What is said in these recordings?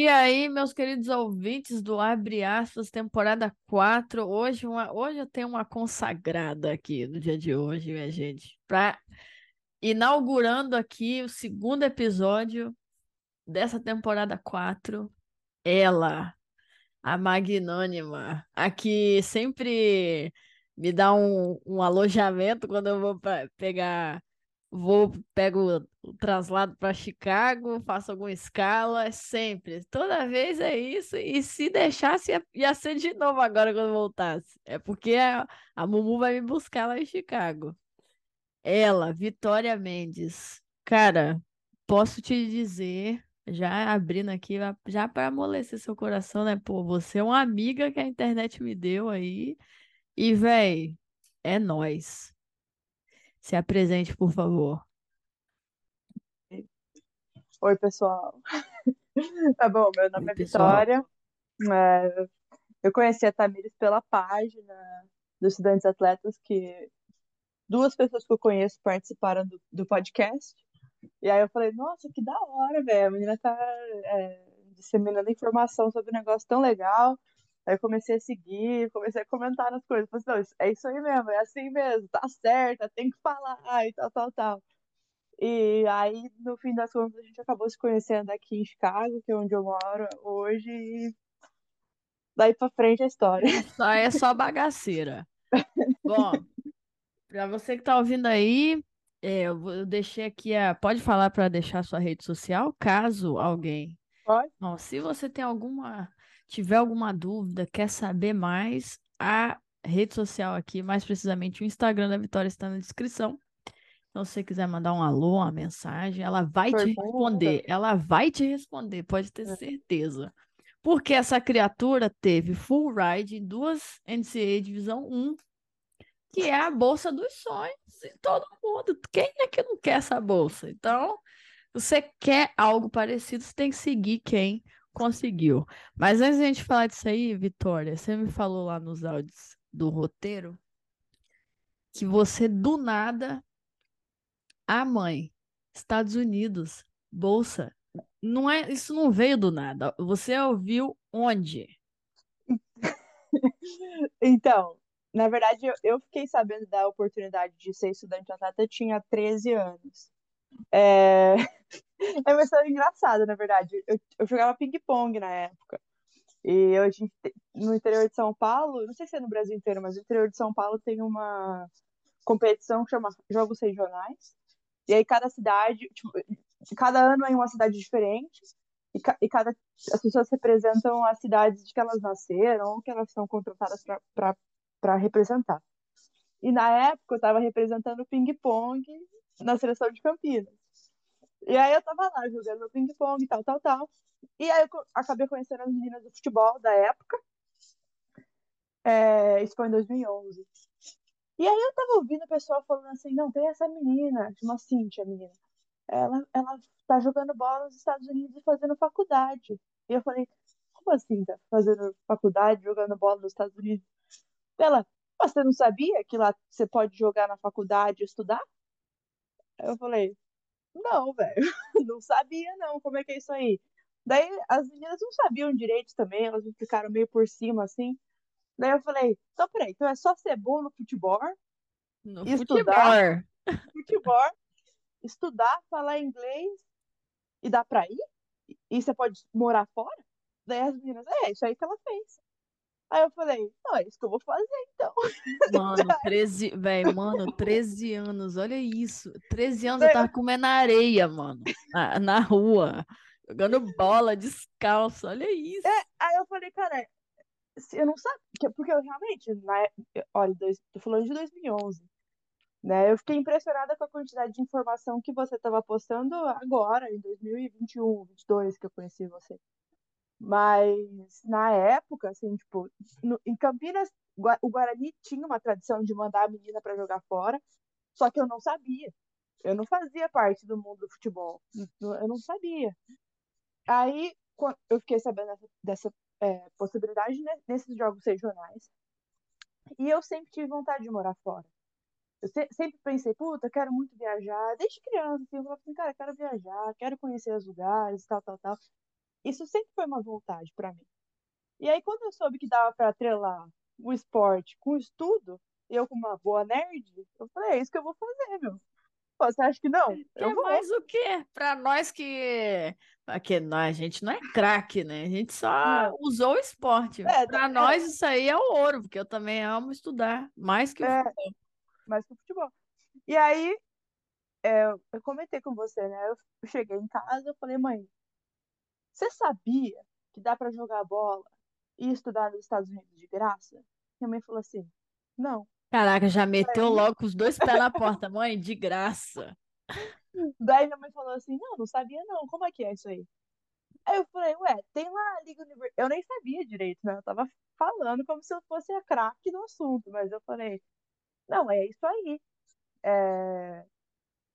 E aí, meus queridos ouvintes do Abre Aspas, temporada 4. Hoje, uma, hoje eu tenho uma consagrada aqui no dia de hoje, minha gente. Pra, inaugurando aqui o segundo episódio dessa temporada 4. Ela, a magnânima, a que sempre me dá um, um alojamento quando eu vou pegar vou, pego o traslado para Chicago, faço alguma escala, é sempre. Toda vez é isso. E se deixasse, ia, ia ser de novo agora quando voltasse. É porque a, a Mumu vai me buscar lá em Chicago. Ela, Vitória Mendes. Cara, posso te dizer, já abrindo aqui, já para amolecer seu coração, né? Pô, você é uma amiga que a internet me deu aí. E, véi, é nós. Se apresente, por favor. Oi, pessoal. Tá bom, meu nome Oi, é. Vitória. É, eu conheci a Tamires pela página dos Estudantes Atletas, que duas pessoas que eu conheço participaram do, do podcast. E aí eu falei, nossa, que da hora, velho. A menina tá é, disseminando informação sobre um negócio tão legal. Aí eu comecei a seguir, comecei a comentar nas coisas. Falei, não, isso- é isso aí mesmo, é assim mesmo, tá certa, tem que falar e tal, tal, tal. E aí, no fim das contas, a gente acabou se conhecendo aqui em Chicago, que é onde eu moro hoje, e daí pra frente a história. É só, é só bagaceira. Bom, para você que tá ouvindo aí, é, eu deixei aqui a. Pode falar para deixar sua rede social, caso alguém. Pode? Bom, se você tem alguma, tiver alguma dúvida, quer saber mais, a rede social aqui, mais precisamente o Instagram da Vitória está na descrição. Então, se você quiser mandar um alô, uma mensagem, ela vai te Pergunta. responder. Ela vai te responder, pode ter É. certeza. Porque essa criatura teve full ride em duas NCAA Divisão 1, que é a bolsa dos sonhos de todo mundo. Quem é que não quer essa bolsa? Então, você quer algo parecido, você tem que seguir quem conseguiu. Mas antes de a gente falar disso aí, Vitória, você me falou lá nos áudios do roteiro que você do nada, a mãe, Estados Unidos, bolsa. Não é, isso não veio do nada. Você ouviu onde? Então, na verdade, eu, eu fiquei sabendo da oportunidade de ser estudante atleta, tinha 13 anos. É, é uma história engraçada, na verdade. Eu, eu jogava ping-pong na época. E te- no interior de São Paulo, não sei se é no Brasil inteiro, mas no interior de São Paulo tem uma competição que chama Jogos Regionais. E aí cada cidade, tipo, cada ano é em uma cidade diferente. E, ca- e cada as pessoas representam as cidades de que elas nasceram que elas são contratadas para representar. E na época eu estava representando o ping-pong na seleção de Campinas. E aí eu tava lá jogando meu ping-pong e tal, tal, tal. E aí eu acabei conhecendo as meninas do futebol da época. É, isso foi em 2011. E aí eu tava ouvindo o pessoal falando assim, não, tem essa menina, uma Cintia, menina. Ela, ela tá jogando bola nos Estados Unidos e fazendo faculdade. E eu falei, como assim, tá fazendo faculdade, jogando bola nos Estados Unidos? Ela, "Mas você não sabia que lá você pode jogar na faculdade e estudar? Eu falei, não, velho, não sabia não, como é que é isso aí? Daí as meninas não sabiam direito também, elas me ficaram meio por cima assim. Daí eu falei, então peraí, então é só ser bom no futebol, No Estudar? futebol. futebol, estudar, falar inglês e dá pra ir? E você pode morar fora? Daí as meninas, é, isso aí que ela fez. Aí eu falei, não, é isso que eu vou fazer então. Mano, 13, velho, mano, 13 anos, olha isso. 13 anos eu tava comendo areia, mano, na, na rua, jogando bola descalço, olha isso. Aí eu falei, cara, eu não sabia, porque eu realmente, na, é- olha, dois, tô falando de 2011, né? Eu fiquei impressionada com a quantidade de informação que você estava postando agora, em 2021, 22, que eu conheci você. Mas na época, assim, tipo, no- em Campinas, o Guarani tinha uma tradição de mandar a menina para jogar fora, só que eu não sabia. Eu não fazia parte do mundo do futebol. Eu não sabia. Aí eu fiquei sabendo dessa, é, possibilidade né, nesses jogos regionais. E eu sempre tive vontade de morar fora. Eu se- sempre pensei, puta, quero muito viajar. Desde criança, assim, eu falava assim, cara, quero viajar, quero conhecer os lugares, tal, tal, tal. Isso sempre foi uma vontade para mim. E aí, quando eu soube que dava para atrelar o esporte com o estudo, eu com uma boa nerd, eu falei, é isso que eu vou fazer, meu. Você acha que não? Eu vou. mais o quê? Para nós que. Porque nós, a gente não é craque, né? A gente só não. usou o esporte. É, Para é... nós, isso aí é o ouro, porque eu também amo estudar, mais que o é, futebol. Mais que o futebol. E aí, é, eu comentei com você, né? Eu cheguei em casa, eu falei, mãe, você sabia que dá para jogar bola e estudar nos Estados Unidos de graça? Minha mãe falou assim, não. Caraca, já meteu logo com os dois pés na porta, mãe, de graça. Daí minha mãe falou assim, não, não sabia não, como é que é isso aí? Aí eu falei, ué, tem lá a Liga Universitária. Eu nem sabia direito, né? Eu tava falando como se eu fosse a craque do assunto, mas eu falei, não, é isso aí. É...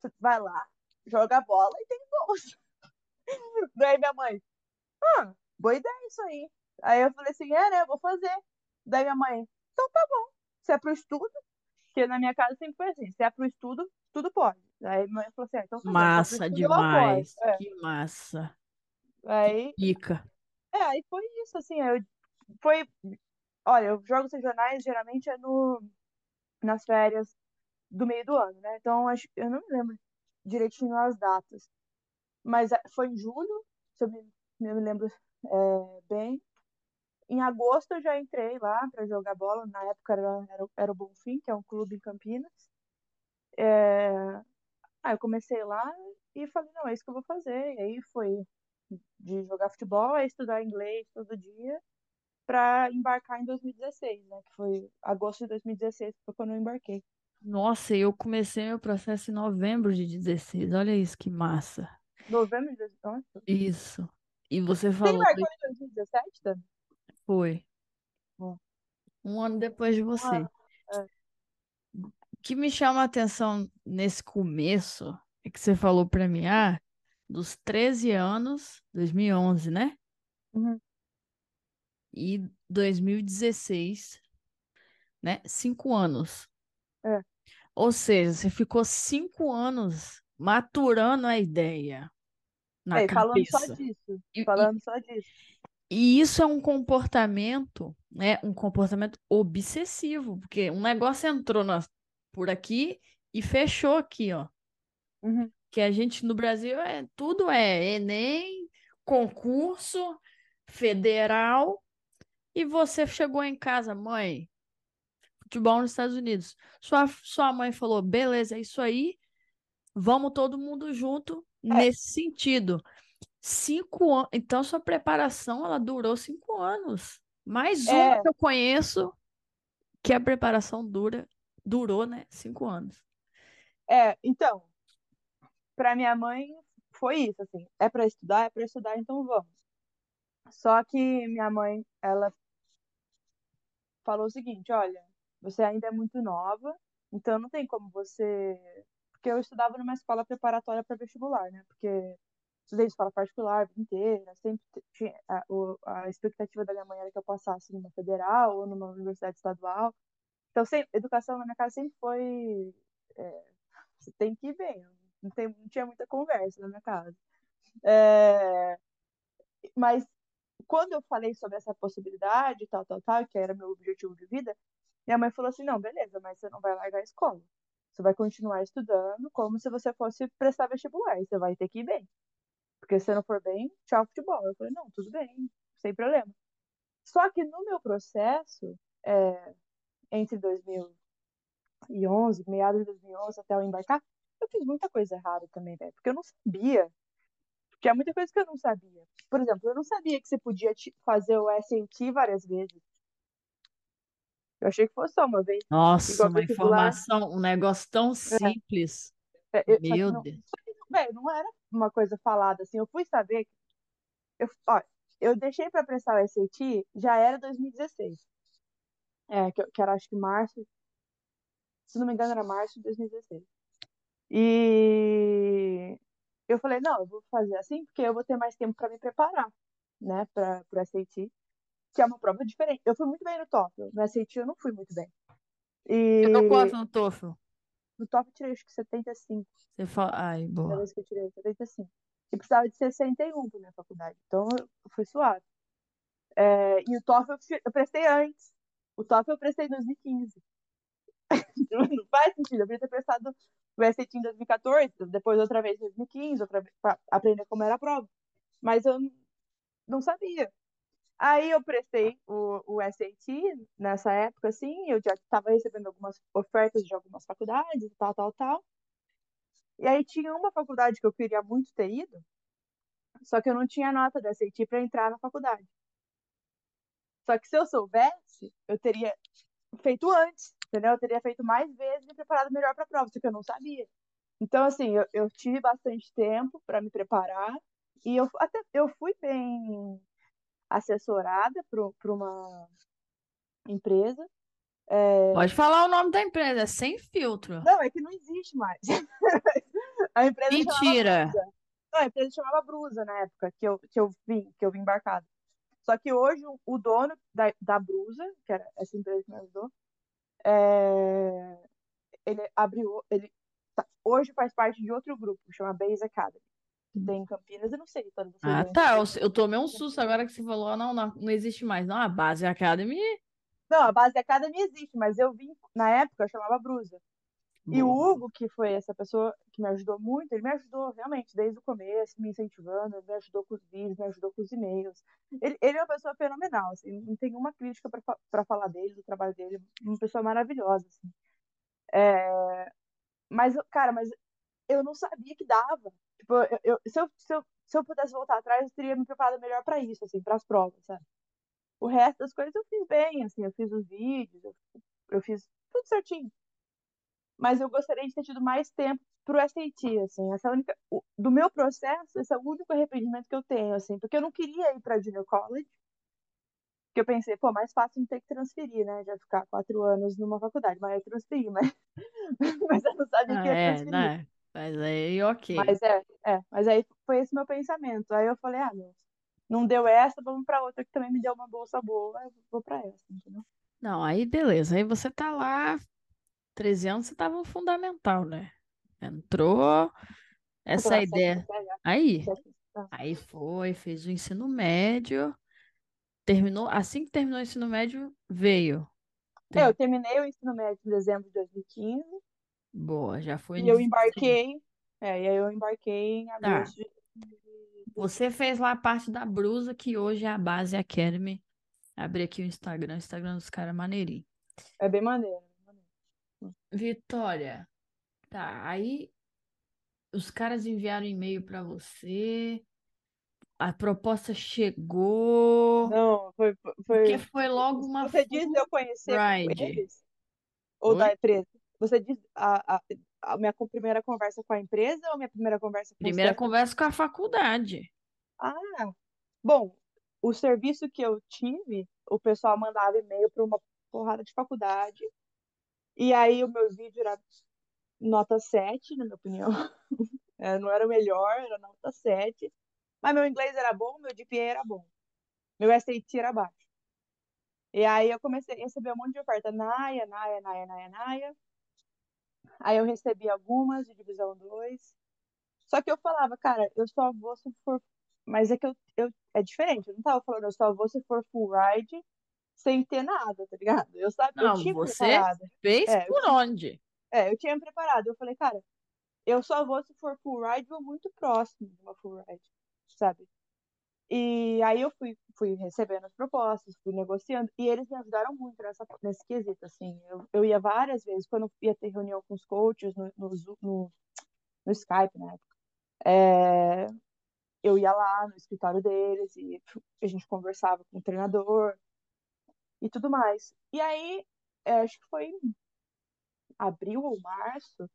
Você vai lá, joga bola e tem bolsa. Daí minha mãe, ah, boa ideia isso aí. Aí eu falei assim, é, né, vou fazer. Daí minha mãe, então tá bom. Se é pro estudo, porque na minha casa sempre foi assim, se é pro estudo, tudo pode. Aí minha mãe falou assim, ah, então tá Massa bom, demais, é. que massa. Aí, Pica. É, aí foi isso, assim, eu, foi, olha, eu jogo esses jornais geralmente é no, nas férias do meio do ano, né? Então, acho, eu não me lembro direitinho as datas. Mas é, foi em julho, se eu me, eu me lembro é, bem. Em agosto eu já entrei lá para jogar bola. Na época era, era, era, o Bonfim, que é um clube em Campinas. É... Aí eu comecei lá e falei, não, é isso que eu vou fazer. E aí foi de jogar futebol, estudar inglês todo dia para embarcar em 2016, né? Que foi agosto de 2016, foi quando eu embarquei. Nossa, eu comecei meu processo em novembro de 16. Olha isso, que massa. Novembro de 2016? Isso. E você falou. Você embarcou em 2017, Dani? Foi. Um ano depois de você. é. O que me chama a atenção nesse começo é que você falou para mim, ah, dos 13 anos, 2011, né? Uhum. E 2016, né? Cinco anos. É. Ou seja, você ficou cinco anos maturando a ideia na é, falando só disso. falando e, só disso. E isso é um comportamento, né? Um comportamento obsessivo, porque um negócio entrou na, por aqui e fechou aqui, ó. Uhum. Que a gente no Brasil é tudo é Enem, concurso federal, e você chegou em casa, mãe, futebol nos Estados Unidos. Sua, sua mãe falou: beleza, é isso aí, vamos todo mundo junto é. nesse sentido. Cinco anos. Então, sua preparação ela durou cinco anos. Mais é. uma que eu conheço que a preparação dura, durou, né? Cinco anos. É, então, para minha mãe foi isso, assim, é para estudar, é para estudar, então vamos. Só que minha mãe, ela falou o seguinte, olha, você ainda é muito nova, então não tem como você, porque eu estudava numa escola preparatória para vestibular, né? Porque estudei escola particular a vida inteira, sempre tinha a, a, expectativa da minha mãe era que eu passasse numa federal ou numa universidade estadual. Então, sempre, educação na minha casa sempre foi. É, você tem que ir bem, não, tem, não tinha muita conversa na minha casa. É, mas quando eu falei sobre essa possibilidade, tal, tal, tal, que era meu objetivo de vida, minha mãe falou assim: não, beleza, mas você não vai largar a escola. Você vai continuar estudando como se você fosse prestar vestibular. Você vai ter que ir bem. Porque se não for bem, tchau futebol. Eu falei, não, tudo bem, sem problema. Só que no meu processo, é, entre 2011, meados de 2011 até eu embarcar, eu fiz muita coisa errada também, velho. Porque eu não sabia. Tinha muita coisa que eu não sabia. Por exemplo, eu não sabia que você podia fazer o SAT várias vezes. Eu achei que fosse só uma vez. Nossa, uma informação, um negócio tão é. simples. É. É, Meu não, Deus. Não, não era uma coisa falada assim. Eu fui saber. Eu, ó, eu deixei para prestar o SAT, já era 2016. É, que, que era acho que março. Se não me engano, era março de 2016. E eu falei, não, eu vou fazer assim porque eu vou ter mais tempo para me preparar, né, para o SAT, que é uma prova diferente. Eu fui muito bem no TOEFL, no SAT eu não fui muito bem. E... Eu tô quanto no TOEFL? No TOEFL eu tirei acho que 75. Você fala, ai, boa. vez que eu tirei 75. e precisava de 61 para minha faculdade. Então, eu fui suave. É, e o TOEFL eu, eu prestei antes. O TOEFL eu prestei em 2015. não faz sentido. Eu podia ter prestado o SAT em 2014, depois outra vez em 2015, outra vez para aprender como era a prova. Mas eu não sabia. Aí eu prestei o, o SAT nessa época, assim, eu já estava recebendo algumas ofertas de algumas faculdades, tal, tal, tal. E aí tinha uma faculdade que eu queria muito ter ido, só que eu não tinha nota do SAT para entrar na faculdade. Só que se eu soubesse, eu teria feito antes, entendeu? Eu teria feito mais vezes e me preparado melhor para a prova, só que eu não sabia. Então, assim, eu, eu tive bastante tempo para me preparar e eu até eu fui bem assessorada por uma empresa. É... Pode falar o nome da empresa, é sem filtro. Não, é que não existe mais. a empresa Mentira. Não, a empresa chamava Brusa na época que eu, que eu vim, que eu vim embarcado. Só que hoje o dono da, da Brusa, que era essa empresa que me ajudou, é... ele abriu, ele tá, hoje faz parte de outro grupo, chama Base Academy tem em Campinas, eu não sei. Tá, ah, tá. Eu, eu tomei um susto agora que você falou, não, não, não existe mais. Não, a Base Academy. Não, a Base Academy existe, mas eu vim, na época, eu chamava Brusa. E o Hugo, que foi essa pessoa que me ajudou muito, ele me ajudou realmente desde o começo, me incentivando, me ajudou com os vídeos, me ajudou com os e-mails. Ele, ele é uma pessoa fenomenal, assim, não tem uma crítica para falar dele, do trabalho dele, uma pessoa maravilhosa, assim. É... Mas, cara, mas eu não sabia que dava. Tipo, eu, eu, se, eu, se, eu, se eu pudesse voltar atrás, eu teria me preparado melhor para isso, assim, para as provas, sabe? O resto das coisas eu fiz bem, assim, eu fiz os vídeos, eu, eu fiz tudo certinho. Mas eu gostaria de ter tido mais tempo pro SAT, assim, essa é única, o, do meu processo, esse é o único arrependimento que eu tenho, assim, porque eu não queria ir para Junior College, porque eu pensei, pô, mais fácil não ter que transferir, né, já ficar quatro anos numa faculdade, mas eu transferi, mas, mas eu não sabia ah, que ia é, transferir. Né? Mas aí, ok. Mas é, é, mas aí foi esse meu pensamento. Aí eu falei, ah, não, não deu essa, vamos para outra que também me deu uma bolsa boa, eu vou para essa, entendeu? Não, aí beleza. Aí você tá lá, 13 anos, você tava no fundamental, né? Entrou essa ideia. Aí, aí foi, fez o ensino médio, terminou, assim que terminou o ensino médio, veio. É, eu terminei o ensino médio em dezembro de 2015. Boa, já foi. E eu embarquei. É, e aí eu embarquei em Tá. agosto de. Você fez lá parte da Brusa, que hoje é a Base Academy. Abri aqui o Instagram, o Instagram dos caras é maneirinho. É bem maneiro. Vitória, tá, aí os caras enviaram e-mail pra você, a proposta chegou, Não, foi, porque foi. foi logo uma Você diz eu conhecer ride. eles? Ou da Oi? empresa? Você diz a, a, a minha primeira conversa com a empresa ou minha primeira conversa com Primeira Stefano? conversa com a faculdade. Ah, bom, o serviço que eu tive, o pessoal mandava e-mail para uma porrada de faculdade. E aí o meu vídeo era nota 7, na minha opinião. É, não era o melhor, era nota 7. Mas meu inglês era bom, meu GPA era bom. Meu SAT era baixo. E aí eu comecei a receber um monte de oferta. Naia, Naia, Naia, Naia, Naia. Aí eu recebi algumas de divisão 2. Só que eu falava, cara, eu só vou se for. Mas é que eu, eu é diferente. Eu não tava falando, eu só vou se for full ride sem ter nada, tá ligado? Eu, sabe, eu Não, tinha você preparado. fez É, eu por onde? é, eu tinha preparado. Eu falei, cara, eu só vou se for full ride ou muito próximo de uma full ride, sabe? E aí eu fui, fui recebendo as propostas, fui negociando, e eles me ajudaram muito nessa, nesse quesito, assim. Eu, eu ia várias vezes, quando ia ter reunião com os coaches no, no, no, no Skype, na época, é, eu ia lá no escritório deles e a gente conversava com o treinador e tudo mais. E aí, é, acho que foi abril ou março,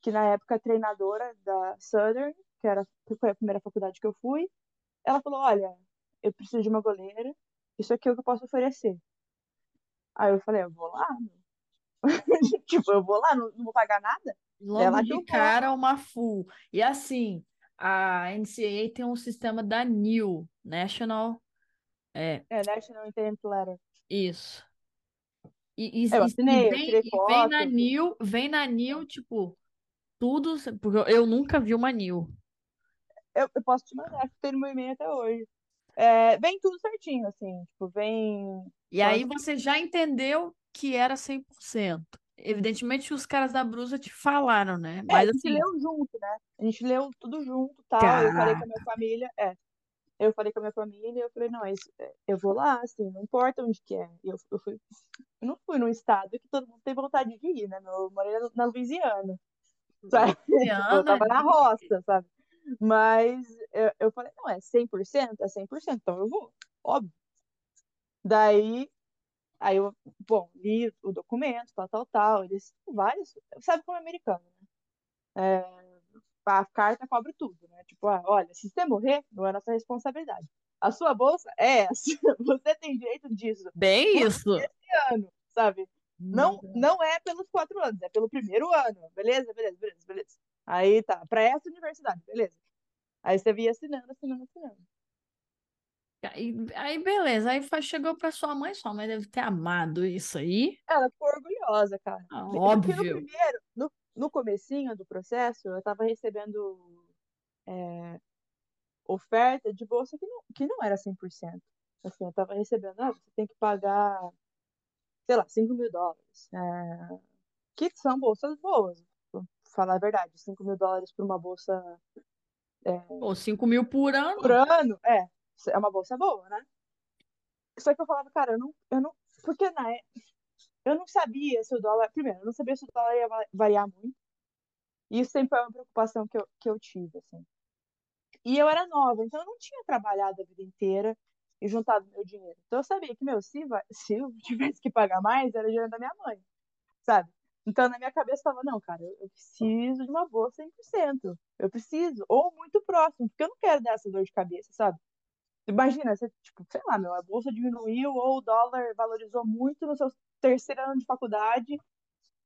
que na época a treinadora da Southern, que era, que foi a primeira faculdade que eu fui, ela falou, olha, eu preciso de uma goleira, isso aqui é o que eu posso oferecer. Aí eu falei, eu vou lá. Tipo, eu vou lá, não, não vou pagar nada? Logo que de eu cara, uma full. E assim, a NCAA tem um sistema da NIL, National, é, É, National Intent Letter. isso. E, e, Eu e- e assinei, eu vem, tirei e vem na. NIL, vem na NIL, tipo, tudo, porque eu, eu nunca vi uma NIL. Eu, eu posso te mandar, acho que tem no meu e-mail até hoje. É, vem tudo certinho, assim, tipo, vem. E aí você já entendeu que era 100%. Evidentemente os caras da Brusa te falaram, né? É, a Mas gente assim, leu junto, né? A gente leu tudo junto, tal. Eu falei com a minha família, é. Eu falei com a minha família, eu falei, não, isso, é, eu vou lá, assim, não importa onde que é. Eu, eu fui, eu não fui num estado que todo mundo tem vontade de ir, né? Eu morei na- na Louisiana, sabe? Tipo, eu Louisiana, tava na roça, sabe? Mas eu, eu falei, não, é 100%? É 100%, então eu vou, óbvio. Daí, aí eu, bom, li o documento, tal, tal, tal. Eles, vários, sabe como é americano, né? É, a carta cobre tudo, né? Tipo, ah, olha, se você morrer, não é nossa responsabilidade. A sua bolsa é essa. Você tem direito disso bem por isso. esse ano, sabe? Não, não é pelos quatro anos, é pelo primeiro ano. Beleza, beleza, beleza, beleza. Aí tá, pra essa universidade, beleza. Aí você via assinando, assinando, assinando. Aí, aí beleza, aí chegou pra sua mãe, sua mãe deve ter amado isso aí. Ela ficou orgulhosa, cara. Ah, Porque no Óbvio. primeiro, no, no comecinho do processo, eu tava recebendo é, oferta de bolsa que não, que não era 100%. Assim, eu tava recebendo, ah, você tem que pagar, sei lá, 5 mil dólares. É, que são bolsas boas, falar a verdade. 5 mil dólares por uma bolsa Pô, 5 mil por por ano. ano, é, é uma bolsa boa, né? Só que eu falava, cara, eu não, eu não, porque na, é- eu não sabia se o dólar, primeiro, eu não sabia se o dólar ia va- variar muito. E isso sempre foi uma preocupação que eu, que eu tive, assim. E eu era nova, então eu não tinha trabalhado a vida inteira e juntado meu dinheiro. Então eu sabia que, meu, se, se eu tivesse que pagar mais, era dinheiro da minha mãe, sabe? Então na minha cabeça tava, não, cara, eu, preciso de uma boa 100%. Eu preciso, ou muito próximo, porque eu não quero dar essa dor de cabeça, sabe? Imagina, você, tipo, sei lá, meu, a bolsa diminuiu ou o dólar valorizou muito no seu terceiro ano de faculdade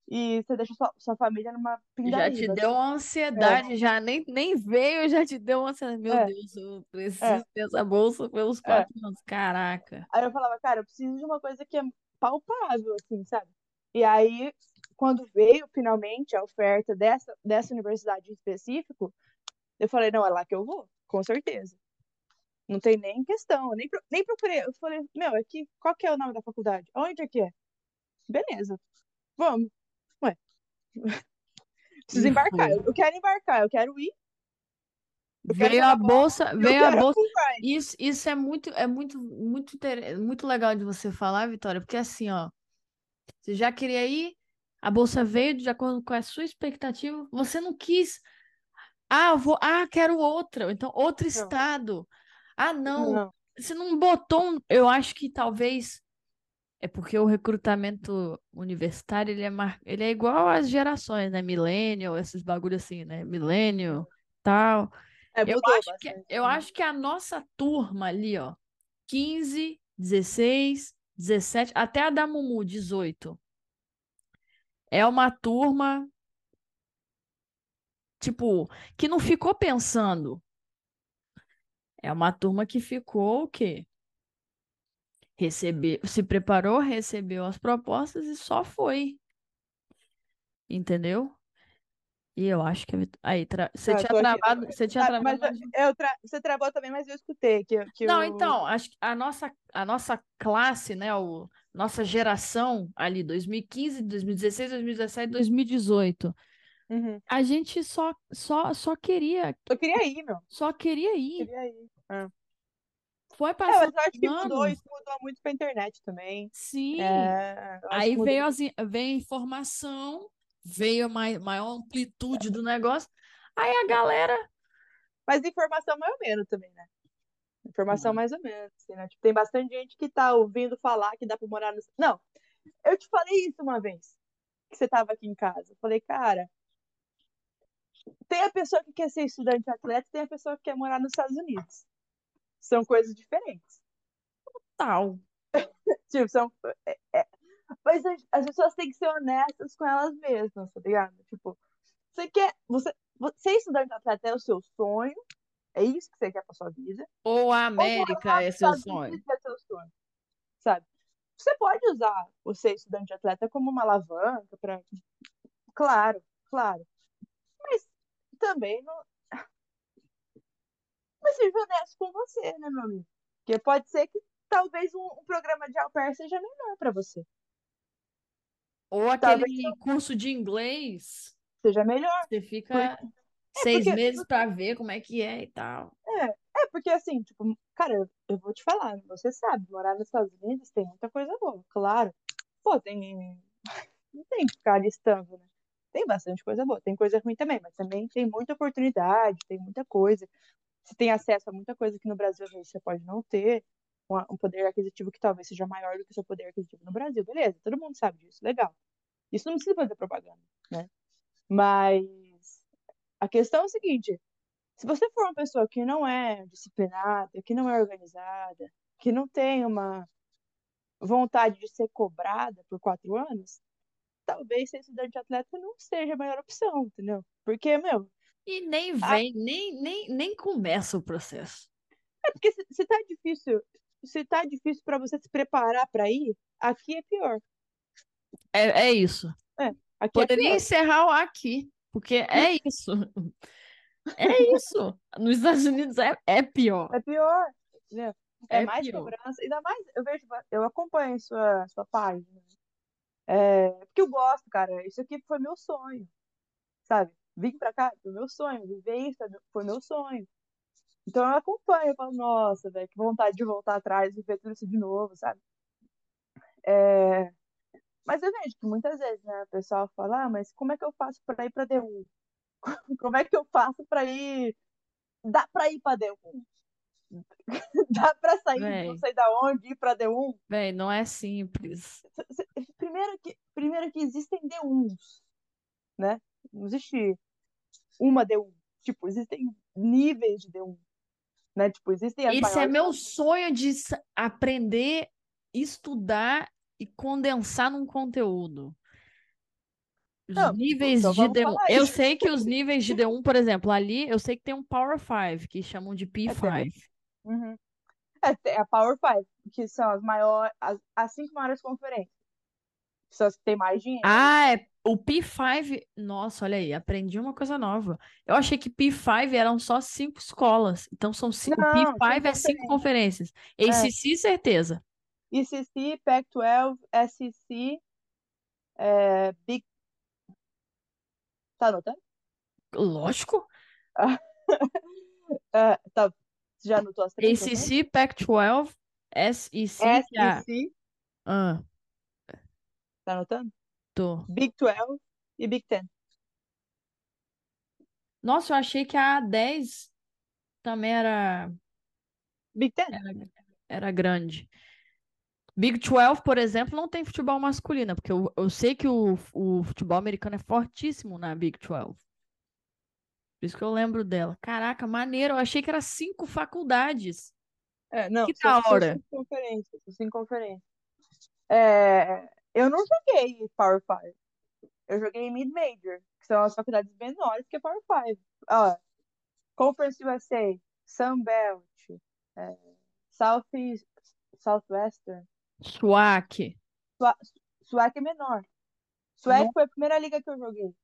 e você deixa sua, sua família numa Já te deu assim. uma ansiedade, já nem, nem veio, já te deu uma ansiedade. Meu É, Deus, eu é, preciso dessa bolsa pelos é. quatro anos. Caraca. Aí eu falava, cara, eu preciso de uma coisa que é palpável, assim, sabe? E aí, quando veio finalmente a oferta dessa, dessa universidade em específico, eu falei, não, é lá que eu vou, com certeza. Não tem nem questão, nem, pro- nem procurei. Eu falei, meu, aqui, qual que é o nome da faculdade? Onde é que é? Beleza, vamos. Ué, preciso embarcar. Eu, eu quero embarcar, eu quero ir, Veio a bolsa, eu veio a bolsa. Isso, isso é muito, é muito, muito, muito legal de você falar, Vitória, porque assim, ó, você já queria ir, a bolsa veio de acordo com a sua expectativa, você não quis, ah, vou, ah, quero outra, então outro Não, estado. Ah, não, não. você não botou, um- eu acho que talvez é porque o recrutamento universitário, ele é, mar... ele é igual às gerações, né? Millennial, esses bagulho assim, né? Millennial, tal. É, Eu acho que, bastante. eu né? acho que a nossa turma ali, ó, 15, 16, 17, até a da Mumu, 18, é uma turma, tipo, que não ficou pensando. É uma turma que ficou o quê? Se preparou, recebeu as propostas e só foi, entendeu? E eu acho que a Vit- aí tra- você Ah, eu tinha. Eu- travado, você tinha ah, travado mas eu, eu tra... você travou também, mas eu escutei que, que Não, o. então, acho que a nossa a nossa classe, né, o nossa geração ali 2015, 2016, 2017, 2018, Uhum. a gente só só só queria Eu queria ir, meu. só queria ir. Queria ir. É. Foi É, passando mas eu acho que mudou, isso mudou muito pra internet também. Sim. É, eu Aí veio as, veio a informação, veio a mai- maior amplitude do negócio. Aí a galera Mas informação mais ou menos também, né? Informação Não. mais ou menos, assim, né? Tipo, tem bastante gente que tá ouvindo falar que dá pra morar no... Não, eu te falei isso uma vez, que você tava aqui em casa. Eu falei, cara, tem a pessoa que quer ser estudante atleta e tem a pessoa que quer morar nos Estados Unidos. São coisas diferentes. tal. Tipo, são... é- é- Mas as as pessoas têm que ser honestas com elas mesmas, tá ligado? Tipo, você quer... Você... você- Ser estudante atleta é o seu sonho, é isso que você quer pra sua vida. Ou a Ou América morar é seu sonho. É seu sonho, sabe? Você pode usar o ser estudante atleta como uma alavanca para, claro, claro, mas também não, Mas seja honesto com você, né, meu amigo? Porque pode ser que talvez um, um programa de au pair seja melhor para você. Ou aquele curso de inglês. Seja melhor. Você fica porque... seis é porque... meses para ver como é que é e tal. É, é porque assim, tipo, cara, eu, eu vou te falar, você sabe, morar nos Estados Unidos tem muita coisa boa, claro. Pô, tem. Não tem que ficar listando, né? Tem bastante coisa boa, tem coisa ruim também, mas também tem muita oportunidade, tem muita coisa. Você tem acesso a muita coisa que no Brasil você pode não ter um poder aquisitivo que talvez seja maior do que o seu poder aquisitivo no Brasil. Beleza, todo mundo sabe disso, legal. Isso não precisa fazer propaganda, né? Mas a questão é o seguinte: se você for uma pessoa que não é disciplinada, que não é organizada, que não tem uma vontade de ser cobrada por quatro anos, talvez ser estudante atleta não seja a melhor opção, entendeu? Porque, meu. E nem vem, a... nem, nem, nem começa o processo. É porque se, se tá difícil se tá difícil para você se preparar para ir, aqui é pior. É, é isso. É, é Poderia é encerrar o aqui, porque é isso. É isso. Nos Estados Unidos é, é pior. É pior. Né? É, é mais pior. cobrança. Ainda mais, eu vejo, eu acompanho sua, sua página. É, porque eu gosto, cara. Isso aqui foi meu sonho. Sabe? Vim pra cá, foi meu sonho. Viver isso foi meu sonho. Então eu acompanho, eu falo, nossa, velho, que vontade de voltar atrás e ver tudo isso de novo, sabe? É... Mas eu vejo que muitas vezes, né, o pessoal fala, ah, mas como é que eu faço para ir para D1? Como é que eu faço para ir. Dá para ir para D1? Dá para sair Véi. não sei da onde ir para D1? Véi, não é simples. Primeiro que, primeiro que existem D1s, né? Não existe uma D1. Tipo, existem níveis de D1 né? Tipo, existem as Esse maiores... é meu sonho de aprender, estudar e condensar num conteúdo. Os Não, níveis então de D1. Eu sei que os níveis de D1, por exemplo, ali eu sei que tem um Power 5, que chamam de P5. É, uhum. é, é a Power 5, que são as maiores, as, as cinco maiores conferências. Só que tem mais dinheiro. Ah, é o P5, nossa, olha aí, aprendi uma coisa nova. Eu achei que P5 eram só cinco escolas. Então são cinco. Não, o P5 é cinco conferências. ACC, é. certeza. ACC, Pac-12, SEC, é, Big. Tá anotando? Lógico. é, tá. Você já anotou as três? ACC, Pac-12, SEC. SEC. Ah. Tá anotando? Big 12 e Big 10. Nossa, eu achei que a 10 também era. Big 10? Era, era grande. Big 12, por exemplo, não tem futebol masculino, porque eu, eu sei que o, o futebol americano é fortíssimo na Big 12. Por isso que eu lembro dela. Caraca, maneiro. Eu achei que era cinco faculdades. É, não, que da hora. Cinco conferências. Cinco conferências. É, eu não joguei Power 5. Eu joguei Mid Major, que são as faculdades menores que Power 5. Ó, Conference USA, Sunbelt, é, South, Southwestern. SWAC. SWAC é menor. SWAC foi a primeira liga que eu joguei.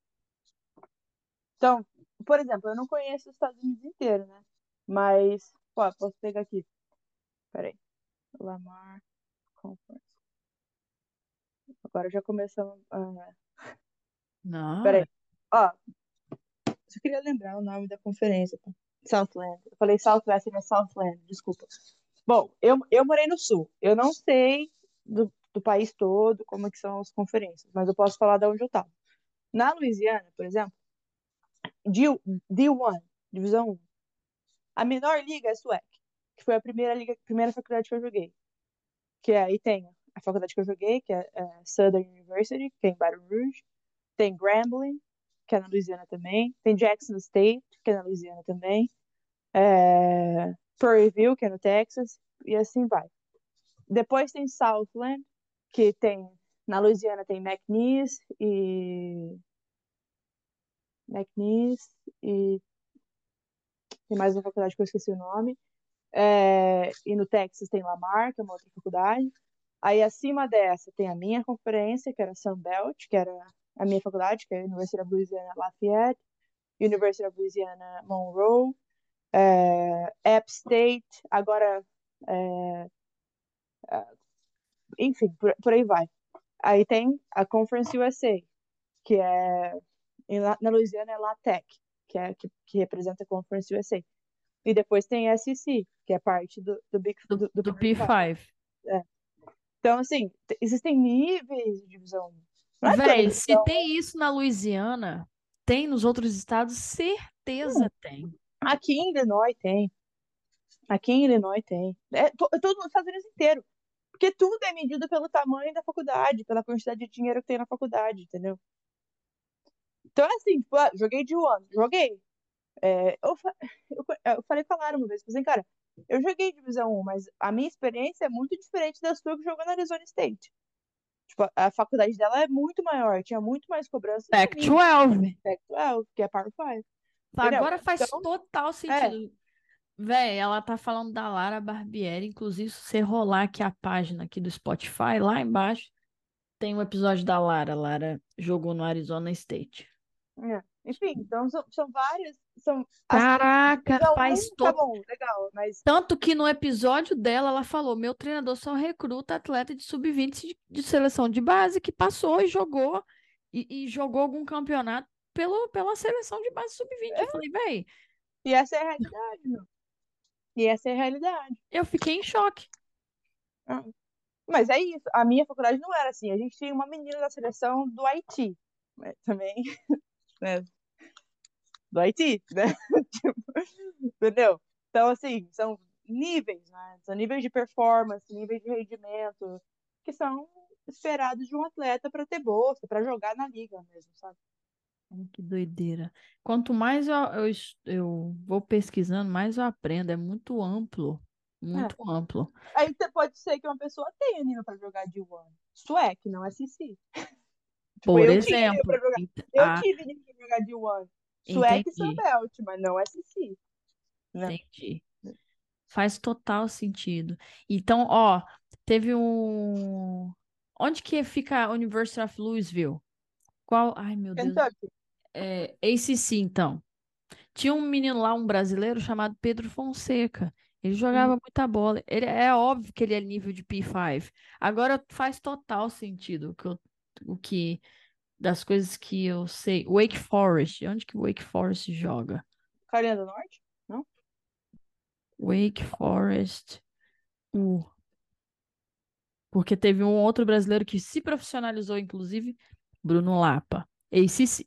Então, por exemplo, eu não conheço os Estados Unidos inteiro, né? Mas, pô, posso pegar aqui. Peraí. Lamar Conference. Agora já começamos. Ah, Não. peraí. Ó, só queria lembrar o nome da conferência. Tá? Southland. Eu falei Southwest, mas Southland, desculpa. Bom, eu, eu morei no Sul. Eu não sei do, do país todo como é que são as conferências, mas eu posso falar de onde eu estava. Na Louisiana, por exemplo, D, D1, Divisão 1. A menor liga é SWAC, que foi a primeira liga, primeira faculdade que eu joguei. Que aí tem a faculdade que eu joguei, que é, é Southern University, que é em Baton Rouge. Tem Grambling, que é na Louisiana também. Tem Jackson State, que é na Louisiana também. É, Prairie que é no Texas. E assim vai. Depois tem Southland, que tem na Louisiana tem McNeese e McNeese e tem mais uma faculdade que eu esqueci o nome. É, e no Texas tem Lamar, que é uma outra faculdade. Aí acima dessa tem a minha conferência, que era Sunbelt, que era a minha faculdade, que é a University of Louisiana Lafayette, University of Louisiana Monroe, é, App State, agora, é, enfim, por, por aí vai. Aí tem a Conference USA, que é em, na Louisiana é LaTeX, que é que, que representa a Conference USA. E depois tem a SEC, que é parte do, do Big do, do, do, do P5. É. Então, assim, existem níveis de divisão. É Véi, se tem isso na Louisiana, tem nos outros estados? Certeza hum. tem. Aqui em Illinois tem. Aqui em Illinois tem. É, to, todo nos Estados Unidos inteiro. Porque tudo é medido pelo tamanho da faculdade, pela quantidade de dinheiro que tem na faculdade, entendeu? Então, é assim, tipo, ah, joguei de one, joguei. É, eu, eu, eu, falei Lara uma vez, falei assim, cara, eu joguei divisão 1, mas a minha experiência é muito diferente da sua que jogou na Arizona State. Tipo, a faculdade dela é muito maior, tinha muito mais cobrança. Pac-12. Pac-12, que é Power 5. Agora faz então, total sentido. É. Véi, ela tá falando da Lara Barbieri, inclusive se você rolar aqui a página aqui do Spotify, lá embaixo, tem um episódio da Lara. Lara jogou no Arizona State. É. Enfim, então são, são várias. São, Caraca, assim, faz todo. Tá bom, legal, mas. Tanto que no episódio dela, ela falou: meu treinador só recruta atleta de sub-20 de, de, seleção de base que passou e jogou e, e jogou algum campeonato pelo, pela seleção de base sub-20. É. Eu falei, véi. E essa é a realidade, meu. E essa é a realidade. Eu fiquei em choque. Ah. Mas é isso. A minha faculdade não era assim. A gente tinha uma menina da seleção do Haiti. Mas também né? Do Haiti, né? tipo, entendeu? Então, assim, são níveis, né? São níveis de performance, níveis de rendimento, que são esperados de um atleta para ter bolsa, para jogar na liga mesmo, sabe? Que doideira. Quanto mais eu, eu, eu vou pesquisando, mais eu aprendo. É muito amplo. Muito é. amplo. Aí pode ser que uma pessoa tenha nível para jogar de One. Suec, não é CC. Tipo, Por eu exemplo. Eu a... tive nível pra jogar de One. Suec e Sunbelt, mas não SC. Né? Entendi. Faz total sentido. Então, ó, teve um. Onde que fica a University of Louisville? Qual? Ai, meu Deus. É, ACC, então. Tinha um menino lá, um brasileiro, chamado Pedro Fonseca. Ele jogava hum. muita bola. Ele, é óbvio que ele é nível de P5. Agora faz total sentido o que eu o que das coisas que eu sei. Wake Forest, onde que o Wake Forest joga? Carolina do Norte? Não? Wake Forest. Uh. Porque teve um outro brasileiro que se profissionalizou, inclusive, Bruno Lapa. ACC,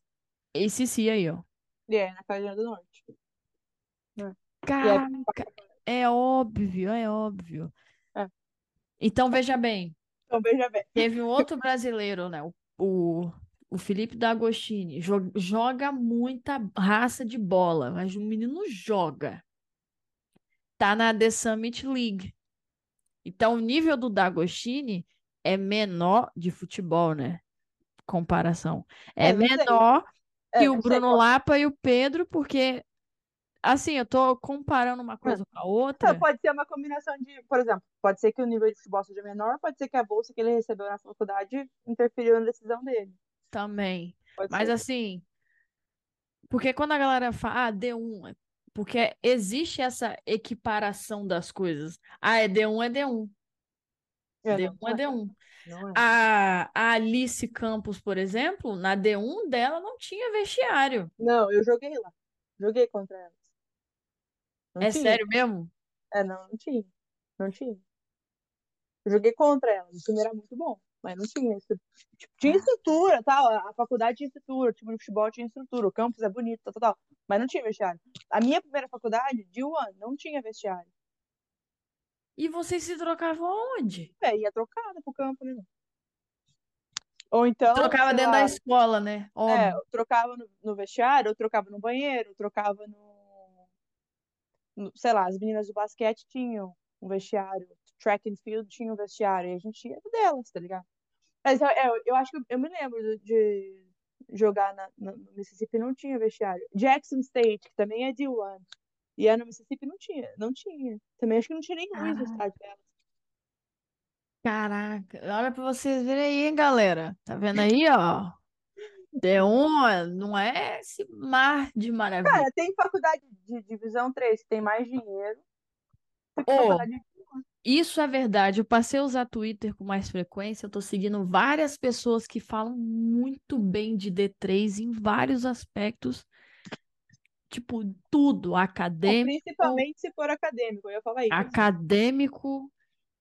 ACC aí, ó. E é, na Carolina do Norte. É. Caraca, é... é óbvio, é óbvio. É. Então, veja bem, então, veja bem. Teve um outro brasileiro, né? O, o, o Felipe D'Agostini. Joga, joga muita raça de bola, mas o menino joga. Tá na The Summit League. Então, o nível do D'Agostini é menor de futebol, né? Comparação. É, é menor é, que o Bruno Lapa e o Pedro, porque Assim, eu tô comparando uma coisa com a outra. pode ser uma combinação de, por exemplo, pode ser que o nível de futebol seja menor, pode ser que a bolsa que ele recebeu na faculdade interferiu na decisão dele. Também. Pode Mas ser. assim, porque quando a galera fala, ah, D1, porque existe essa equiparação das coisas. Ah, é D1, é D1. É, D1 é D1. É. A, a Alice Campos, por exemplo, na D1 dela não tinha vestiário. Não, eu joguei lá. Joguei contra ela. Não é tinha. sério mesmo? É, não, não tinha. Não tinha. Eu joguei contra ela. O time era muito bom, mas não tinha. Tipo, tinha ah. estrutura, tal. A faculdade tinha estrutura, o time de futebol tinha estrutura, o campus é bonito, tal, tal, tal. Mas não tinha vestiário. A minha primeira faculdade, de One, não tinha vestiário. E vocês se trocavam onde? É, ia trocada pro campo, né? Ou então. Trocava dentro lá, da escola, né? Óbvio. É, eu trocava no, no vestiário, eu trocava no banheiro, eu trocava no sei lá, as meninas do basquete tinham um vestiário, track and field tinha um vestiário, e a gente ia delas, tá ligado? Mas eu, eu, eu acho que eu, eu, me lembro de jogar na, na, no Mississippi não tinha vestiário. Jackson State, que também é de one, e é no Mississippi não tinha, não tinha. Também acho que não tinha nem luz no estádio delas. Caraca, olha pra vocês verem aí, hein, galera. Tá vendo aí, ó? D1 não é esse mar de maravilha. Cara, tem faculdade de divisão 3 que tem mais dinheiro de Isso é verdade. Eu passei a usar Twitter com mais frequência. Eu tô seguindo várias pessoas que falam muito bem de D3 em vários aspectos. Tipo, tudo, acadêmico, principalmente se for acadêmico, eu ia falar isso. acadêmico.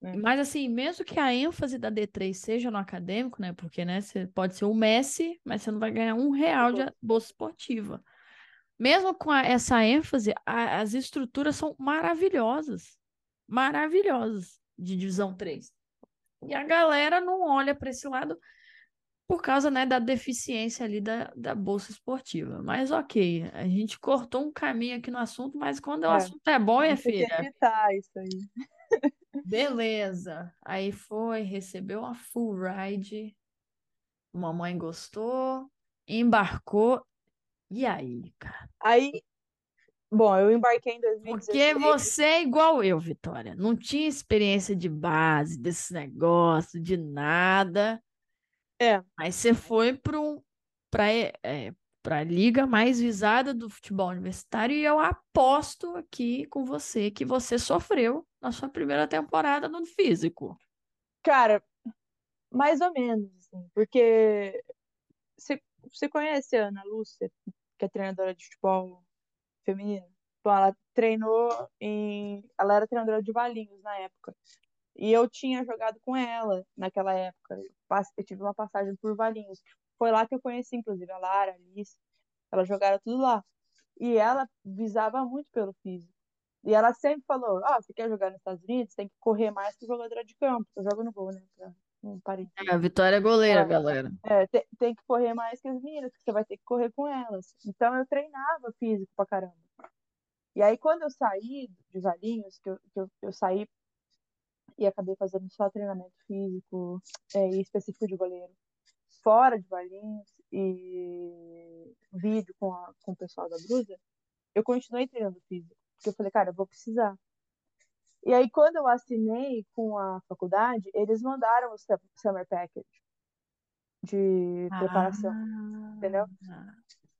É. Mas assim, mesmo que a ênfase da D3 seja no acadêmico, né? Porque, né, você pode ser o Messi, mas você não vai ganhar um real de Bolsa. esportiva. Mesmo com a- essa ênfase, a- as estruturas são maravilhosas. Maravilhosas de divisão 3. E a galera não olha para esse lado por causa, né, da deficiência ali da, da bolsa esportiva. Mas ok, a gente cortou um caminho aqui no assunto, mas quando o É, assunto é bom, quer filha, evitar isso aí. Beleza. Aí foi, recebeu uma full ride, mamãe gostou, embarcou. E aí, cara? Aí, bom, eu embarquei em Porque 2016. você é igual eu, Vitória. Não tinha experiência de base, desse negócio, de nada. É, Aí você foi para para a liga mais visada do futebol universitário e eu aposto aqui com você que você sofreu na sua primeira temporada no físico. cara, mais ou menos, assim, porque você, você conhece a Ana Lúcia, que é treinadora de futebol feminino? Bom, ela treinou em. Ela era treinadora de Valinhos na época. E eu tinha jogado com ela naquela época. Eu tive uma passagem por Valinhos. Foi lá que eu conheci, inclusive, a Lara, a Alice. Elas jogaram tudo lá. E ela visava muito pelo físico. E ela sempre falou: Ó, você quer jogar nos Estados Unidos? Tem que correr mais que jogadora de campo. Eu jogo no gol, né? Pra não parei. É, a Vitória é goleira, É, galera. é, tem, tem que correr mais que as meninas, porque você vai ter que correr com elas. Então eu treinava físico pra caramba. E aí quando eu saí de Valinhos, que eu, que eu, eu saí e acabei fazendo só treinamento físico é, e específico de goleiro, fora de Valinhos e vídeo com, a, com o pessoal da Brusa, eu continuei treinando físico, porque eu falei, cara, eu vou precisar. E aí quando eu assinei com a faculdade, eles mandaram o su- Summer Package de preparação, entendeu? Ah,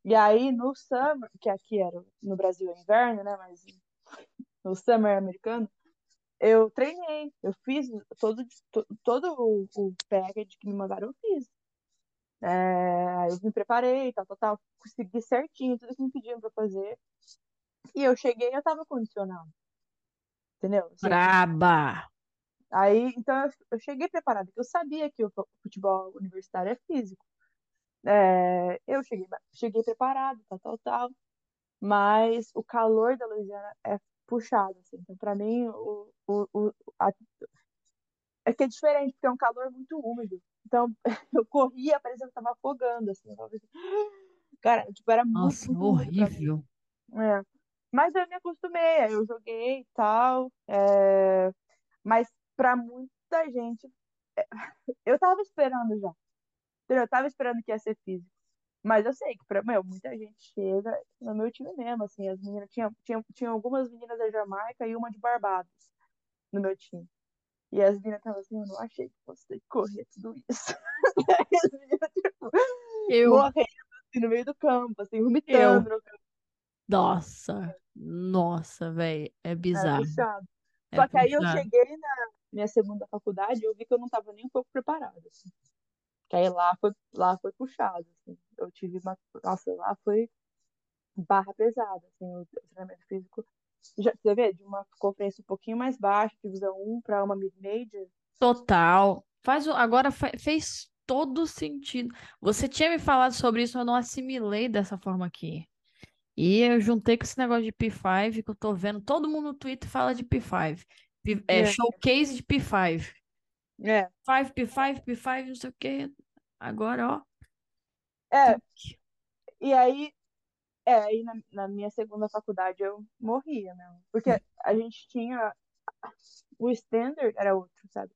E aí no Summer, que aqui era no Brasil é inverno, né, mas no Summer americano, eu treinei, eu fiz todo, to- todo o package que me mandaram, eu fiz. É, eu me preparei, tal, tal, tal, consegui certinho tudo que me pediam pra fazer. E eu cheguei e eu tava condicionado, entendeu? Assim, braba. aí, então eu, eu cheguei preparada, porque eu sabia que o fu- futebol universitário é físico. É, eu cheguei, cheguei preparado, tal, tal, tal. Mas o calor da Louisiana é puxado, assim. Então, pra mim, o, o, o, a- é que é diferente, porque é um calor muito úmido. Então, eu corria, parecia que eu tava afogando, assim. Cara, tipo, era muito, Nossa, muito horrível. É. Mas eu me acostumei, eu joguei e tal. é, Mas pra muita gente, eu tava esperando já. Eu tava esperando que ia ser físico. Mas eu sei que, pra, meu, muita gente chega no meu time mesmo, assim, as meninas, tinha, tinha, tinha algumas meninas da Jamaica e uma de Barbados no meu time. E as meninas estavam assim, eu não achei que fosse ter que correr tudo isso. Aí as meninas, tipo, Eu, morrendo assim, no meio do campo, assim, eu. vomitando no campo. Nossa, nossa, velho, é É bizarro. É Só que aí eu cheguei na minha segunda faculdade e eu vi que eu não tava nem um pouco preparada, assim. Que aí lá foi, lá foi puxado, assim. Eu tive uma. Nossa, lá foi barra pesada, assim, o treinamento físico. Já, você vê, de uma conferência um pouquinho mais baixa, divisão 1 para uma mid-major. Total. Faz. Agora fe- fez todo sentido. Você tinha me falado sobre isso, eu não assimilei dessa forma aqui. E eu juntei com esse negócio de P5, que eu tô vendo. Todo mundo no Twitter fala de P5. P- É, É, showcase de P5. é. 5, P5, P5, não sei o quê. Agora, ó. É, e aí, é, aí na, na minha segunda faculdade eu morria mesmo. Porque a gente tinha. O standard era outro, sabe?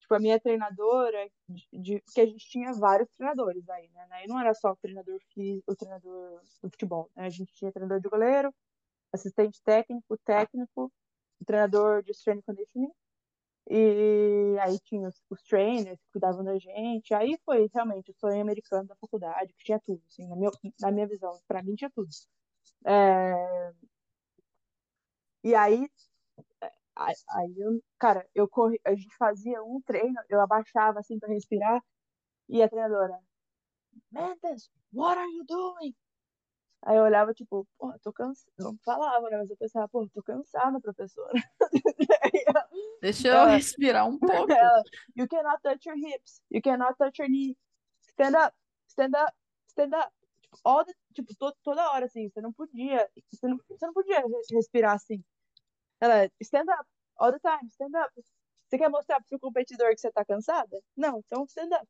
Tipo, a minha treinadora, de, de- porque a gente tinha vários treinadores aí, né? Aí não era só o treinador físico, o treinador do futebol, né? A gente tinha treinador de goleiro, assistente técnico, técnico, treinador de strength and conditioning E aí tinha os, os trainers que cuidavam da gente. Aí foi realmente o sonho americano da faculdade, que tinha tudo, assim, na minha, na minha visão. Pra mim tinha tudo. É, E aí, aí, aí eu, cara, eu corri, a gente fazia um treino, eu abaixava assim pra respirar, e a treinadora, Mendes, what are you doing? Aí eu olhava, tipo, pô, tô cansada. Não falava, né? Mas eu pensava, pô, tô cansada, professora. Deixa eu respirar um pouco. ela, you cannot touch your hips, you cannot touch your knee. Stand up, stand up, stand up. Tipo, all the, tipo to, toda hora, assim, você não podia, você não, você não podia respirar assim. Ela, stand up, all the time, stand up. Você quer mostrar pro seu competidor que você tá cansada? Não, então stand up.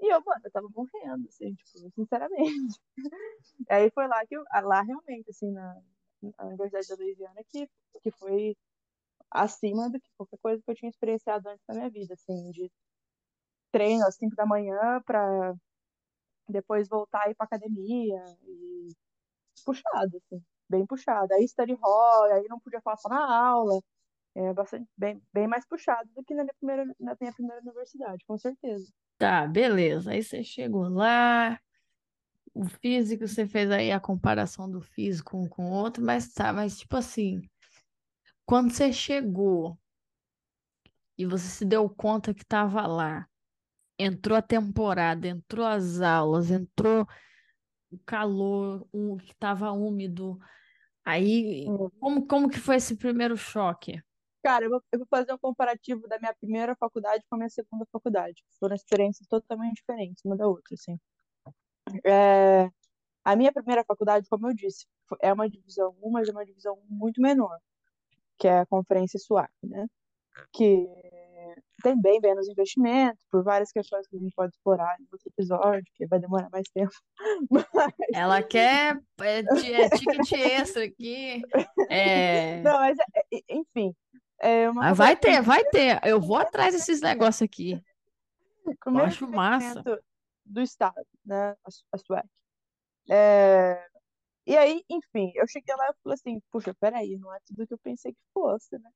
E eu, mano, eu tava morrendo, assim, tipo, sinceramente. Aí foi lá que eu, lá realmente, assim, na, na Universidade da Louisiana, que, que foi acima do que qualquer coisa que eu tinha experienciado antes da minha vida, assim, de treino às 5 da manhã pra depois voltar a ir pra academia e puxado, assim, bem puxado. Aí study hall, aí não podia só na aula. É bastante, bem, bem mais puxado do que na minha primeira, na minha primeira universidade, com certeza. Tá, beleza. Aí você chegou lá, o físico, você fez aí a comparação do físico um com o outro, mas tá, mas tipo assim, quando você chegou e você se deu conta que tava lá, entrou a temporada, entrou as aulas, entrou o calor, o que tava úmido, aí Hum. como, como que foi esse primeiro choque? Cara, eu vou, eu vou fazer um comparativo da minha primeira faculdade com a minha segunda faculdade. Foram experiências totalmente diferentes, uma da outra, assim. É, a minha primeira faculdade, como eu disse, é uma divisão 1, mas é uma divisão muito menor, que é a Conferência SUAC, né? Que tem bem menos investimento, por várias questões que a gente pode explorar em outro episódio, que vai demorar mais tempo. Mas, Ela quer é, é, ticket extra aqui. É... não, mas, é- é- enfim, é Ah, vai ter, vai ter. Eu vou atrás desses negócios aqui. Eu acho massa. do Estado, né? A, Su- a SUAC. É, E aí, enfim, eu cheguei lá e falei assim, puxa, peraí, não é tudo que eu pensei que fosse, né?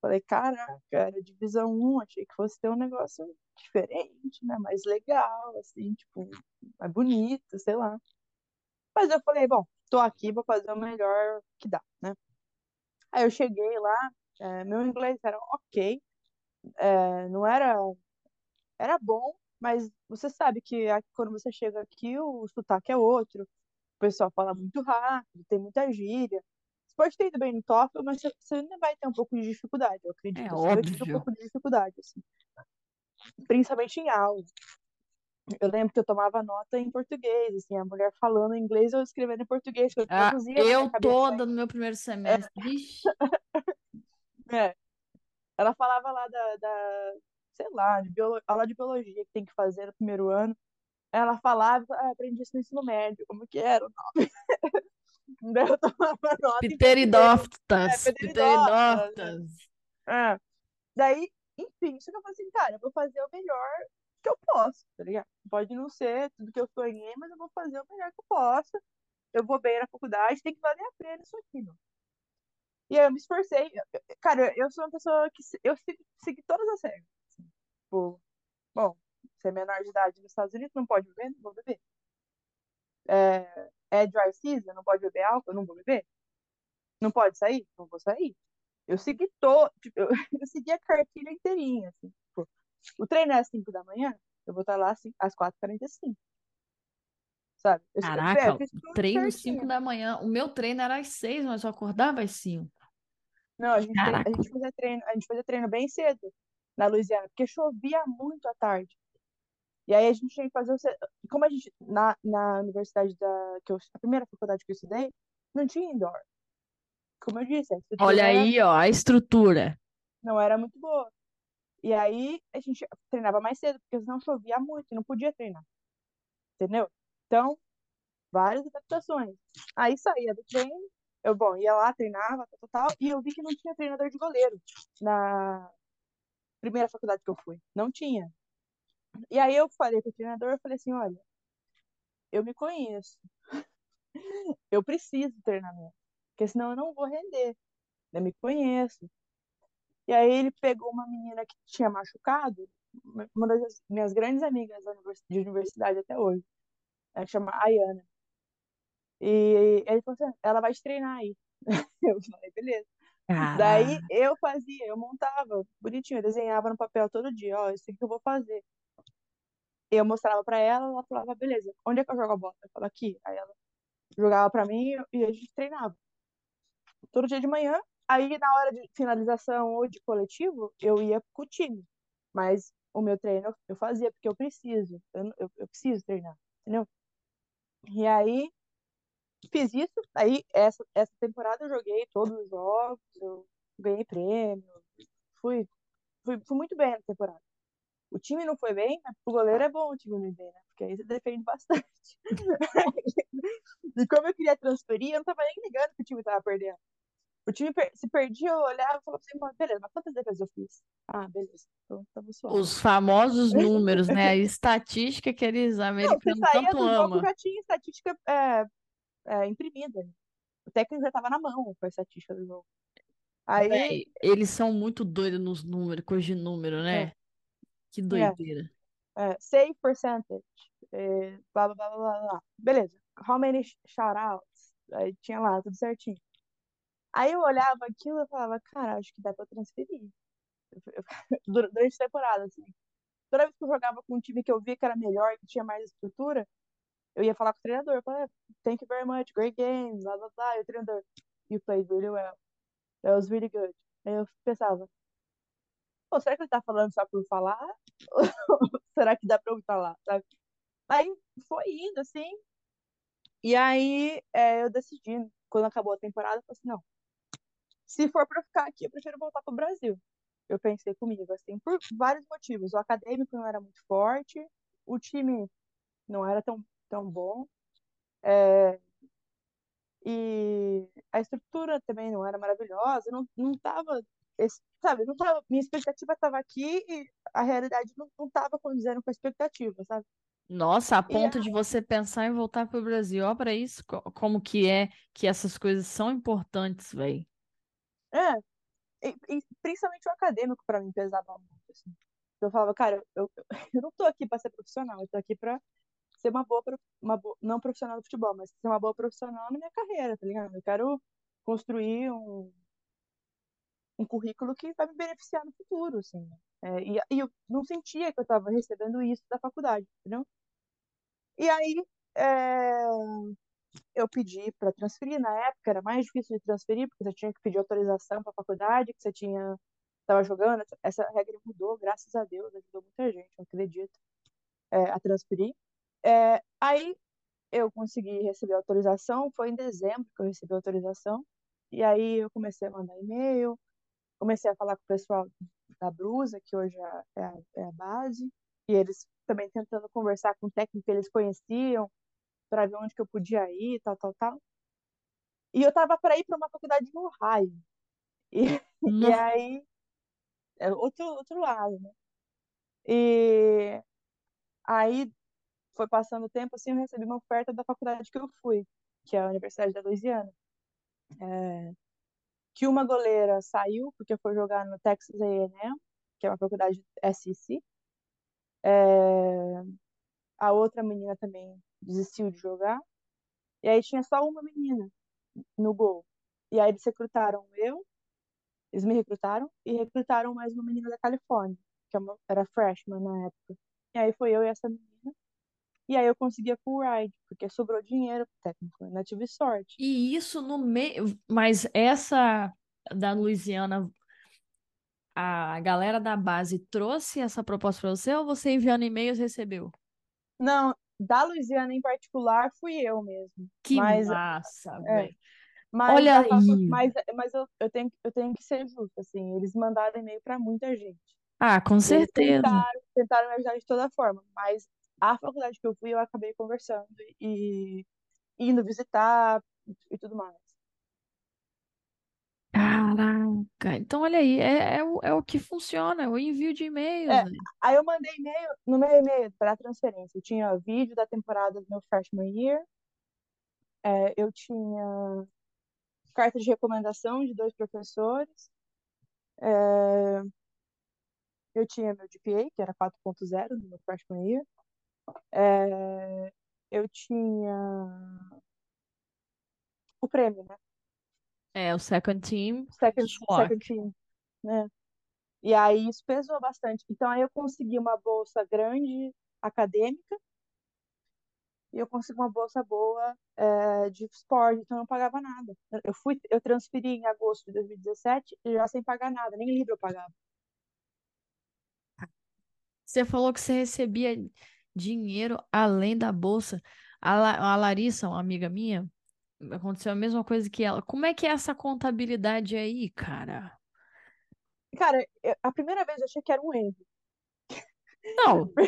Falei, caraca, era divisão 1, achei que fosse ter um negócio diferente, né? Mais legal, assim, tipo, mais bonito, sei lá. Mas eu falei, bom, tô aqui, vou fazer o melhor que dá, né? Aí eu cheguei lá, é, meu inglês era ok, é, não era, era bom, mas você sabe que quando você chega aqui, o sotaque é outro, o pessoal fala muito rápido, tem muita gíria. Você pode ter ido bem no TOEFL, mas você você ainda vai ter um pouco de dificuldade, eu É acredito. Assim, eu tive um óbvio. pouco de dificuldade, assim, principalmente em aula. Eu lembro que eu tomava nota em português, assim, a mulher falando em inglês, eu escrevendo em português, eu Ah, traduzia eu toda no meu primeiro semestre. Vixe, É, ela falava lá da, da, sei lá, de biolo- aula de biologia que tem que fazer no primeiro ano. Ela falava, ah, aprendi isso no ensino médio, como que era o nome? Daí eu tomava nota. É, pteridófitas, Pteridófitas, pteridófitas. É. Daí, enfim, só que eu falei assim, cara, eu vou fazer o melhor que eu posso, tá ligado? Pode não ser tudo que eu sonhei, mas eu vou fazer o melhor que eu posso. Eu vou bem na faculdade, tem que valer a pena isso aqui, meu. E aí eu me esforcei. Cara, eu sou uma pessoa que eu segui, todas as regras. assim. Tipo, bom, você é menor de idade nos Estados Unidos, não pode beber, não vou beber. É, é dry season, não pode beber álcool, não vou beber. Não pode sair, não vou sair. Eu segui todo, tipo, eu, eu segui a cartilha inteirinha, assim. Tipo, o treino é às 5 da manhã, eu vou estar lá assim, às 4h45, sabe? Eu, eu, eu Caraca, treino 5 certinho. da manhã. O meu treino era às 6, mas eu acordava às 5. Não, a gente, a gente fazia treino, a gente fazia treino bem cedo na Louisiana, porque chovia muito à tarde. E aí a gente tinha que fazer o. Como a gente, na, na universidade da. Que eu, a primeira faculdade que eu estudei, não tinha indoor. Como eu disse, Olha era, aí, ó, a estrutura. não era muito boa. E aí a gente treinava mais cedo, porque senão chovia muito não podia treinar. Entendeu? Então, várias adaptações. Aí saía do treino, eu, bom, ia lá, treinava, tal, tal, tal, e eu vi que não tinha treinador de goleiro na primeira faculdade que eu fui. Não tinha. E aí eu falei com o treinador, eu falei assim, olha, eu me conheço, eu preciso de treinamento, porque senão eu não vou render. Eu me conheço. E aí ele pegou uma menina que tinha machucado, uma das minhas grandes amigas de universidade até hoje. Ela chama Ayana. E ele falou assim: ela vai te treinar aí. Eu falei, beleza. Daí eu fazia, eu montava bonitinho, eu desenhava no papel todo dia, ó, isso aqui que eu vou fazer. Eu mostrava pra ela, ela falava, beleza, onde é que eu jogo a bola? Eu falava, aqui. Aí ela jogava pra mim e a gente treinava. Todo dia de manhã, aí na hora de finalização ou de coletivo, eu ia com o time. Mas o meu treino eu fazia porque eu preciso, eu, eu, eu preciso treinar, entendeu? E aí, fiz isso, aí essa, essa temporada eu joguei todos os jogos, eu ganhei prêmio, fui, fui, fui muito bem na temporada. O time não foi bem, mas o goleiro é bom o time não bem, né? Porque aí você defende bastante. e como eu queria transferir, eu não tava nem ligando que o time tava perdendo. O time se perdia, eu olhava e falava assim, beleza, mas quantas defesas eu fiz? Ah, beleza, então tava suave. Os famosos números, né? A estatística que eles americanos não, tanto amam. já tinha estatística é, é, imprimida. O técnico já tava na mão com a estatística do jogo. Aí... Véi, eles são muito doidos nos números, coisa de número, né? É. Que doideira. É. É, save percentage. É, blá, blá, blá, blá, blá. Beleza. How many shoutouts? Aí tinha lá, tudo certinho. Aí eu olhava aquilo e falava, cara, acho que dá pra transferir. Durante a temporada, assim. Toda vez que eu jogava com um time que eu via que era melhor, que tinha mais estrutura, eu ia falar com o treinador. Eu falava, thank you very much, great games, blá blá blá. E o treinador, you played really well. That was really good. Aí eu pensava, Pô, será que ele tá falando só por falar? será que dá pra eu falar, sabe? Aí foi indo, assim. E aí é, eu decidi, quando acabou a temporada, eu falei assim, não. Se for pra ficar aqui, eu prefiro voltar pro Brasil. Eu pensei comigo, assim, por vários motivos. O acadêmico não era muito forte, o time não era tão, tão bom. É, e a estrutura também não era maravilhosa, não, não tava sabe, não tava, minha expectativa estava aqui e a realidade não, não tava condizendo com a expectativa, sabe? Nossa, a ponto e, de você pensar em voltar para o Brasil, ó, para isso, como que é que essas coisas são importantes, velho. É, e, e, principalmente o acadêmico para mim pesava muito, assim. Eu falava, cara, eu, eu, eu não tô aqui para ser profissional, eu tô aqui para ser uma boa, uma boa, não profissional do futebol, mas ser uma boa profissional na minha carreira, tá ligado? Eu quero construir um, um currículo que vai me beneficiar no futuro, assim. É, e, e, eu não sentia que eu estava recebendo isso da faculdade, entendeu? E aí é, eu pedi para transferir, na época era mais difícil de transferir, porque você tinha que pedir autorização para a faculdade, que você tinha estava jogando, essa regra mudou, graças a Deus, ajudou muita gente, eu acredito, é, a transferir. É, aí eu consegui receber autorização, foi em dezembro que eu recebi autorização, e aí eu comecei a mandar e-mail, comecei a falar com o pessoal da Brusa, que hoje é, é a, é a base, e eles também tentando conversar com o técnico que eles conheciam, para ver onde que eu podia ir, tal, tal, tal. E eu tava para ir para uma faculdade no Ohio. E, e aí, é outro, outro lado, né? E aí foi passando o tempo, assim, eu recebi uma oferta da faculdade que eu fui, que é a Universidade da Louisiana. É, que uma goleira saiu porque foi jogar no Texas A&M, que é uma faculdade SEC. É... A outra menina também desistiu de jogar. E aí tinha só uma menina no gol. E aí eles recrutaram eu, eles me recrutaram e recrutaram mais uma menina da Califórnia, que é era freshman na época. E aí foi eu e essa menina. E aí eu conseguia full ride, porque sobrou dinheiro pro técnico, ainda tive sorte. E isso no meio. Mas essa da Louisiana, a galera da base trouxe essa proposta para você ou você enviando e-mails recebeu? Não, da Louisiana em particular fui eu mesmo. Que mas, massa, é, velho. Mas, Olha aí. Mas, mas eu, eu, tenho, eu tenho que ser justo, assim, eles mandaram e-mail para muita gente. Ah, com certeza. Tentaram, tentaram me ajudar de toda forma, mas a faculdade que eu fui, eu acabei conversando e indo visitar e tudo mais. Caraca, então olha aí, é, é, o, é o que funciona, é o envio de e-mails, É, né? aí eu mandei e-mail, no meu e-mail para transferência, eu tinha vídeo da temporada do meu freshman year, é, eu tinha carta de recomendação de dois professores, É, eu tinha meu GPA, que era 4.0 no meu freshman year. É, eu tinha o prêmio, né? É, o second team, Second, second team, né? E aí isso pesou bastante. Então aí eu consegui uma bolsa grande acadêmica e eu consegui uma bolsa boa é, de esporte, então eu não pagava nada. Eu fui, eu transferi em agosto de 2017 e já sem pagar nada, nem livro eu pagava. Você falou que você recebia dinheiro além da bolsa. A, La- a Larissa, uma amiga minha, aconteceu a mesma coisa que ela. Como é que é essa contabilidade aí, cara? Cara, eu- a primeira vez eu achei que era um erro. Não, Eu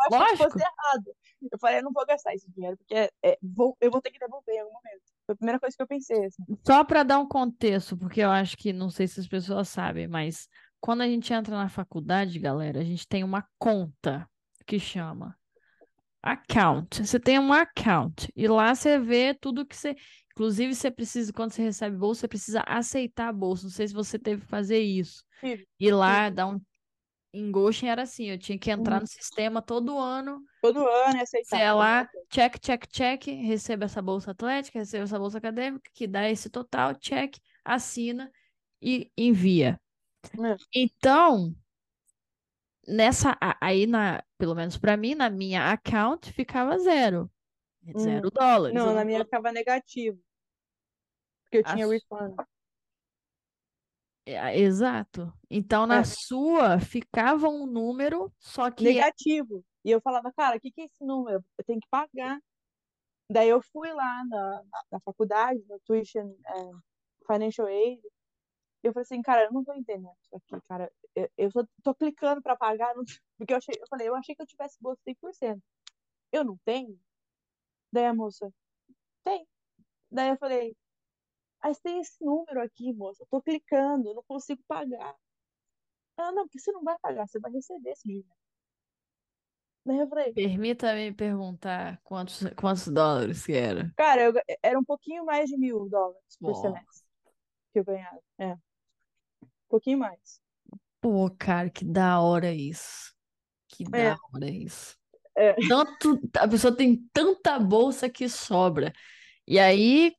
achei que lógico. fosse errado. Eu falei, eu não vou gastar esse dinheiro, porque é, vou, eu vou ter que devolver em algum momento. Foi a primeira coisa que eu pensei, assim. Só para dar um contexto, porque eu acho que não sei se as pessoas sabem, mas quando a gente entra na faculdade, galera, a gente tem uma conta que chama account. Você tem um account e lá você vê tudo que você. Inclusive, você precisa, quando você recebe bolsa, você precisa aceitar a bolsa. Não sei se você teve que fazer isso. E lá dar um. Em Goshen era assim, eu tinha que entrar Uhum. no sistema todo ano, Todo ano é aceitar. você é lá, check, check, check, recebe essa bolsa atlética, recebe essa bolsa acadêmica, que dá esse total, check, assina e envia. É. Então, nessa aí na, pelo menos para mim, na minha account ficava zero, zero Uhum. dólares. Não, na minha tô- ficava negativo, porque eu tinha su- refund. é, exato. Então na É, sua ficava um número, só que é negativo. E eu falava, cara, o que que é esse número? Eu tenho que pagar. Daí eu fui lá na, na, na faculdade, no tuition, é, financial aid, eu falei assim, cara, eu não tô entendendo isso aqui, cara. Eu, eu só tô clicando pra pagar, não- porque eu achei, eu falei, eu achei que eu tivesse bolsa 100%. Eu não tenho? Daí a moça, tem. Daí eu falei, mas tem esse número aqui, moça, eu tô clicando, eu não consigo pagar. Ela, não, porque você não vai pagar, você vai receber esse dinheiro. Daí eu falei, permita-me perguntar quantos, quantos dólares que era. cara, eu, era um pouquinho mais de mil dólares por Bom, semestre que eu ganhava. É, pouquinho mais. pô, cara, que da hora isso. Que da É, hora isso. é, Tanto, a pessoa tem tanta bolsa que sobra. E aí, é.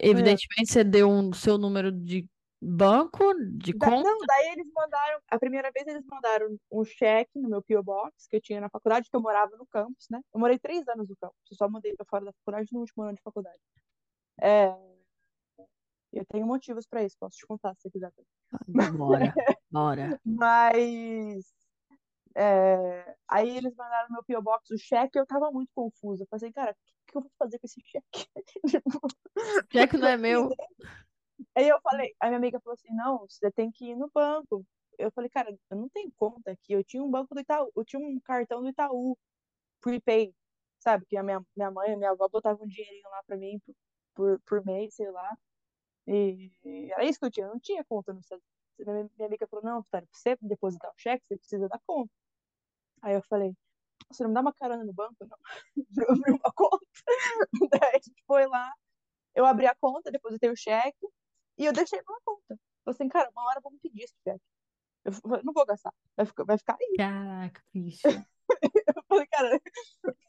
evidentemente, você deu um seu número de banco, de Da- conta. não, daí eles mandaram, a primeira vez eles mandaram um cheque no meu P.O. Box, que eu tinha na faculdade, que eu morava no campus, né? Eu morei três anos no campus, eu só mudei pra fora da faculdade no último ano de faculdade. É, eu tenho motivos pra isso, posso te contar se você quiser. Bora, bora. Mas é, aí eles mandaram meu P.O. Box o cheque e eu tava muito confusa. Eu falei, cara, o que que eu vou fazer com esse cheque? Tipo, Cheque não é meu. Aí eu falei, a minha amiga falou assim, não, você tem que ir no banco. Eu falei, cara, eu não tenho conta aqui. Eu tinha um banco do Itaú, eu tinha um cartão do Itaú, prepaid, sabe? Que a minha, minha mãe e minha avó botavam um dinheirinho lá pra mim por, por mês, sei lá. E era isso que eu tinha, eu não tinha conta no Estados Unidos. Minha, amiga falou, não, Vitória, pra você depositar o cheque, você precisa da conta. Aí eu falei, você não me dá uma carona no banco, não? Pra eu abrir uma conta. Daí a gente foi lá, eu abri a conta, depositei o cheque e eu deixei numa conta. Falei assim, cara, uma hora me pedir esse cheque. Eu falei, não vou gastar, vai ficar, vai ficar aí. Caraca, bicho. Eu falei, cara,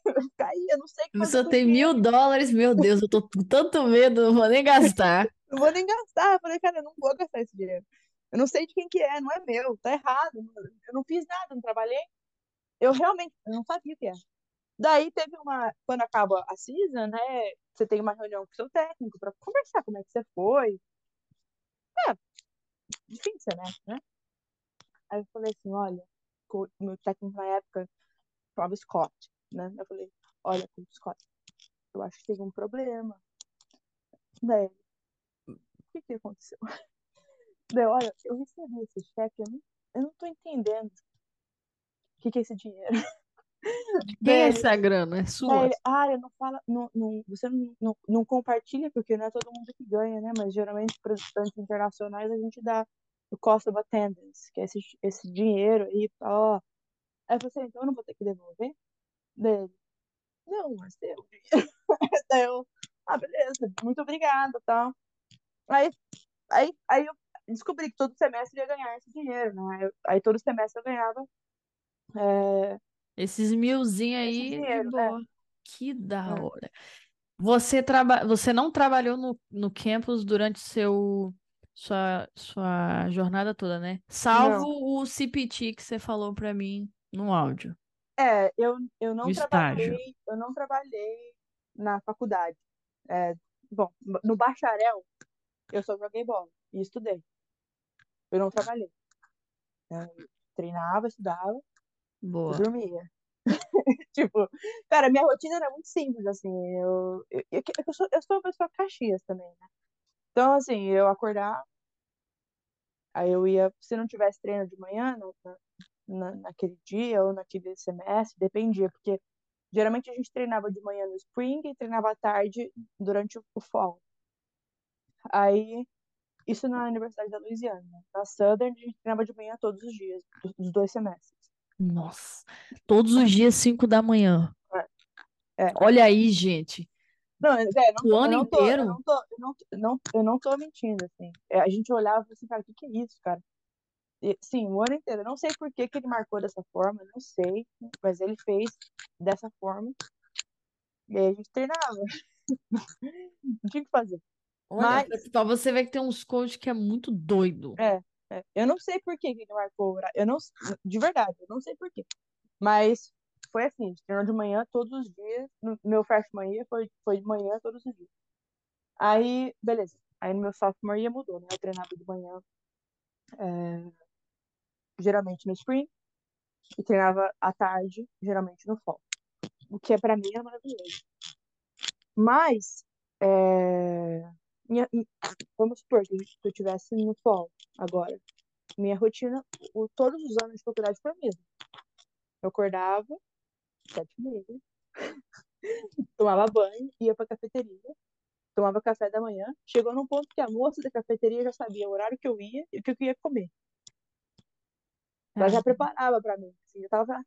vai ficar aí, eu não sei o que com tem mil dólares, meu Deus, eu tô com tanto medo, não vou nem gastar. não vou nem gastar. Eu falei, cara, eu não vou gastar esse dinheiro. Eu não sei de quem que é, não é meu, tá errado. Eu não fiz nada, não trabalhei. Eu realmente eu não sabia o que era. Daí teve uma, quando acaba a season, né, você tem uma reunião com o seu técnico para conversar como é que você foi. É, difícil, né? né? Aí eu falei assim, olha, meu técnico na época chamava Scott, né? Eu falei, olha, Scott, eu acho que tem um problema. Daí, o que que aconteceu? Daí, olha, eu recebi esse cheque, eu não, eu não tô entendendo o que que é esse dinheiro. De quem é essa grana? É sua? ele, ah, não fala, não, não, você não, não, não compartilha, porque não é todo mundo que ganha, né? Mas geralmente para os estudantes internacionais a gente dá o cost of attendance, que é esse, esse dinheiro aí, ó. Aí eu falei assim, então eu não vou ter que devolver? Daí ele, não, mas seu dinheiro. Daí eu, ah, beleza, muito obrigada, tal. Aí, aí, aí eu, descobri que todo semestre ia ganhar esse dinheiro, né? Eu- aí todo semestre eu ganhava é, Esses milzinhos aí, dinheiro. É, boa. Que da é. hora. Você, traba... Você não trabalhou no, no campus durante seu... sua... sua jornada toda, né? Salvo Não. o CPT que você falou pra mim no áudio, É, eu, eu não estágio. trabalhei, eu não trabalhei na faculdade. É, bom, no bacharel eu só joguei bola e estudei. Eu não trabalhei. Eu treinava, estudava Boa. dormia. Tipo, cara, minha rotina era muito simples, assim. Eu, eu, eu, eu sou, eu sou uma pessoa caxias também, né? Então, assim, eu acordava, aí eu ia, se não tivesse treino de manhã, no- na, na- naquele dia ou naquele semestre, dependia, porque geralmente a gente treinava de manhã no spring e treinava à tarde durante o, fall. Aí, isso na Universidade da Louisiana. Na Southern, a gente treinava de manhã todos os dias, dos, dois semestres. Nossa. Todos os dias, 5 da manhã. É. é. Olha aí, gente. Não, é, não O eu ano não tô, eu inteiro? não tô, eu não, eu não, eu não tô mentindo, assim. É, a gente olhava e falava assim, cara, o que que é isso, cara? Sim, o ano inteiro. Eu não sei por que que ele marcou dessa forma, não sei, mas ele fez dessa forma. E aí a gente treinava. Não tinha o que fazer. Olha, Mas, pra pra você ver que tem uns coaches que é muito doido. é, é, eu não sei por que que ele marcou. Eu não, de verdade, eu não sei por quê. Mas foi assim, a gente treinou de manhã todos os dias. No meu freshman year foi, foi de manhã todos os dias. Aí, beleza. Aí no meu sophomore year mudou, né? Eu treinava de manhã, é, geralmente no spring, e treinava à tarde, geralmente no fall. O que é pra mim é maravilhoso. Mas, é, minha- vamos supor que eu estivesse no fall agora. Minha rotina, o- todos os anos de faculdade foi a mesma. Eu acordava, sete e meia, tomava banho, ia pra cafeteria, tomava café da manhã. Chegou num ponto que a moça da cafeteria já sabia o horário que eu ia e o que eu ia comer. Ela já Cara, preparava pra mim. Assim, eu tava falando,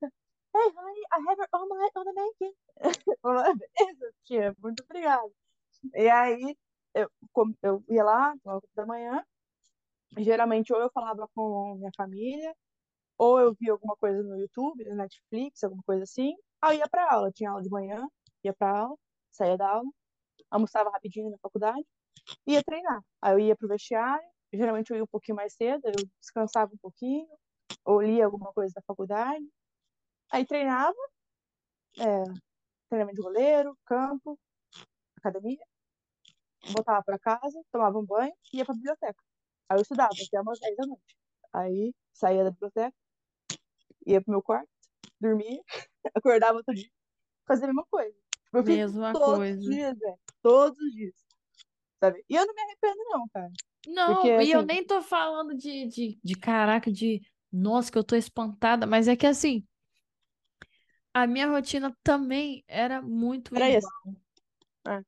Hey, honey, I have your omelette on the falava, beleza, tia, muito obrigada. E aí, eu, eu ia lá, café da manhã. Geralmente, ou eu falava com minha família, ou eu via alguma coisa no YouTube, no Netflix, alguma coisa assim. Aí ia pra aula. Tinha aula de manhã, ia pra aula, saía da aula, almoçava rapidinho na faculdade, ia treinar. Aí eu ia pro vestiário, geralmente eu ia um pouquinho mais cedo, eu descansava um pouquinho, ou lia alguma coisa da faculdade. Aí treinava, é, treinamento de goleiro, campo, academia, voltava pra casa, tomava um banho e ia pra biblioteca. Aí eu estudava até umas 10 da noite. Aí saía da biblioteca, ia pro meu quarto, dormia, acordava outro dia, fazia a mesma coisa. Tipo, eu mesma todos os coisa. dias, velho. Todos os dias. Sabe? E eu não me arrependo, não, cara. Porque, Não, e eu assim, nem tô falando de, de, de caraca, de nossa, que eu tô espantada, mas é que assim, a minha rotina também era muito era igual. isso. É,